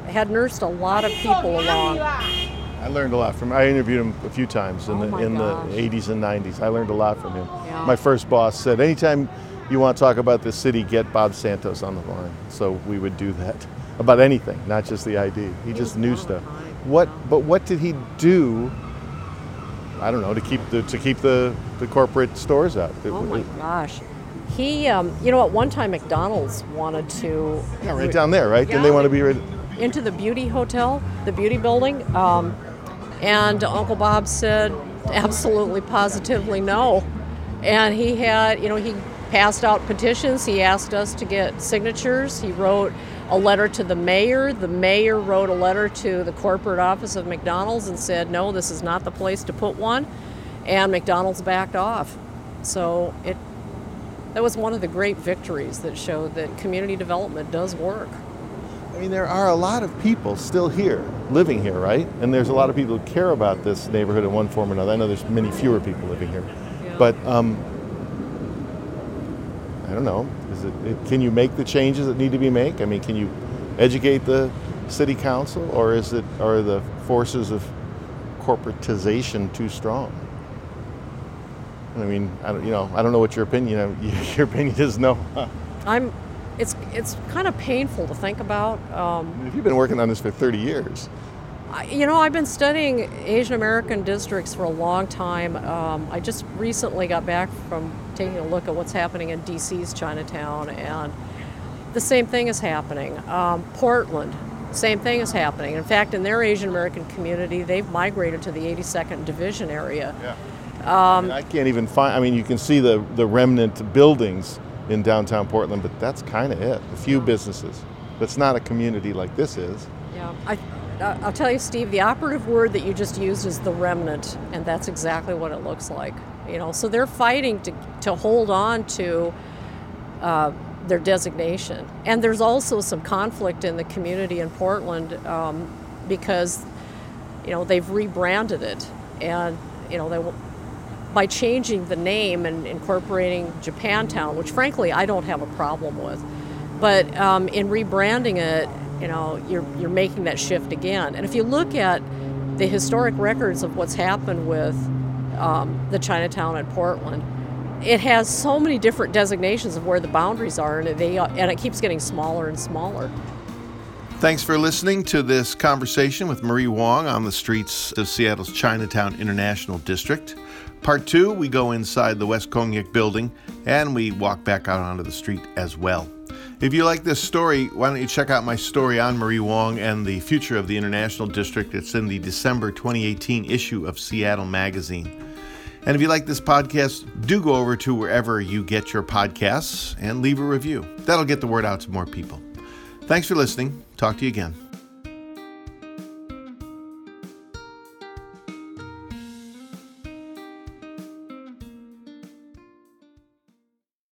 had nursed a lot of people along. I learned a lot from him. I interviewed him a few times in, Oh the, in gosh. the 80s and 90s. I learned a lot from him. Yeah. My first boss said, anytime you want to talk about the city, get Bob Santos on the line. So we would do that about anything, not just the ID. He, just knew one of a stuff. What? But what did he do? I don't know to keep the to keep the, the corporate stores up. Oh my gosh. He, um, you know, at one time McDonald's wanted to yeah, right down there, right? Yeah, Didn't they want to be right? into the beauty hotel, the beauty building, um, and Uncle Bob said absolutely positively no. And he had, you know, he passed out petitions. He asked us to get signatures. He wrote a letter to the mayor. The mayor wrote a letter to the corporate office of McDonald's and said, no, this is not the place to put one. And McDonald's backed off. So it that was one of the great victories that showed that community development does work. I mean, there are a lot of people still here, living here, right? And there's a lot of people who care about this neighborhood in one form or another. I know there's many fewer people living here, Yeah. but um, I don't know. Is it, it? Can you make the changes that need to be made? I mean, can you educate the city council, or is it? Are the forces of corporatization too strong? I mean, I don't, you know, I don't know what your opinion. Your opinion is no. I'm. It's it's kind of painful to think about. Um, If you've been working on this for 30 years, you know, I've been studying Asian American districts for a long time. Um, I just recently got back from taking a look at what's happening in DC's Chinatown, and the same thing is happening. Um, Portland, same thing is happening. In fact, in their Asian American community, they've migrated to the 82nd Division area. Yeah. I, mean, I can't even find. I mean, you can see the the remnant buildings in downtown Portland, but that's kind of it. A few businesses. That's not a community like this is. Yeah, I- I'll tell you, Steve, the operative word that you just used is the remnant, and that's exactly what it looks like. You know, so they're fighting to, to hold on to uh, their designation. And there's also some conflict in the community in Portland um, because, you know, they've rebranded it. And, you know, they by changing the name and incorporating Japantown, which frankly I don't have a problem with, but um, in rebranding it, you know, you're, you're making that shift again. And if you look at the historic records of what's happened with um, the Chinatown at Portland, it has so many different designations of where the boundaries are, and they and it keeps getting smaller and smaller. Thanks for listening to this conversation with Marie Wong on the streets of Seattle's Chinatown International District. Part two, we go inside the West Kong Yick building and we walk back out onto the street as well. If you like this story, why don't you check out my story on Marie Wong and the future of the International District? It's in the December 2018 issue of Seattle Magazine. And if you like this podcast, do go over to wherever you get your podcasts and leave a review. That'll get the word out to more people. Thanks for listening. Talk to you again.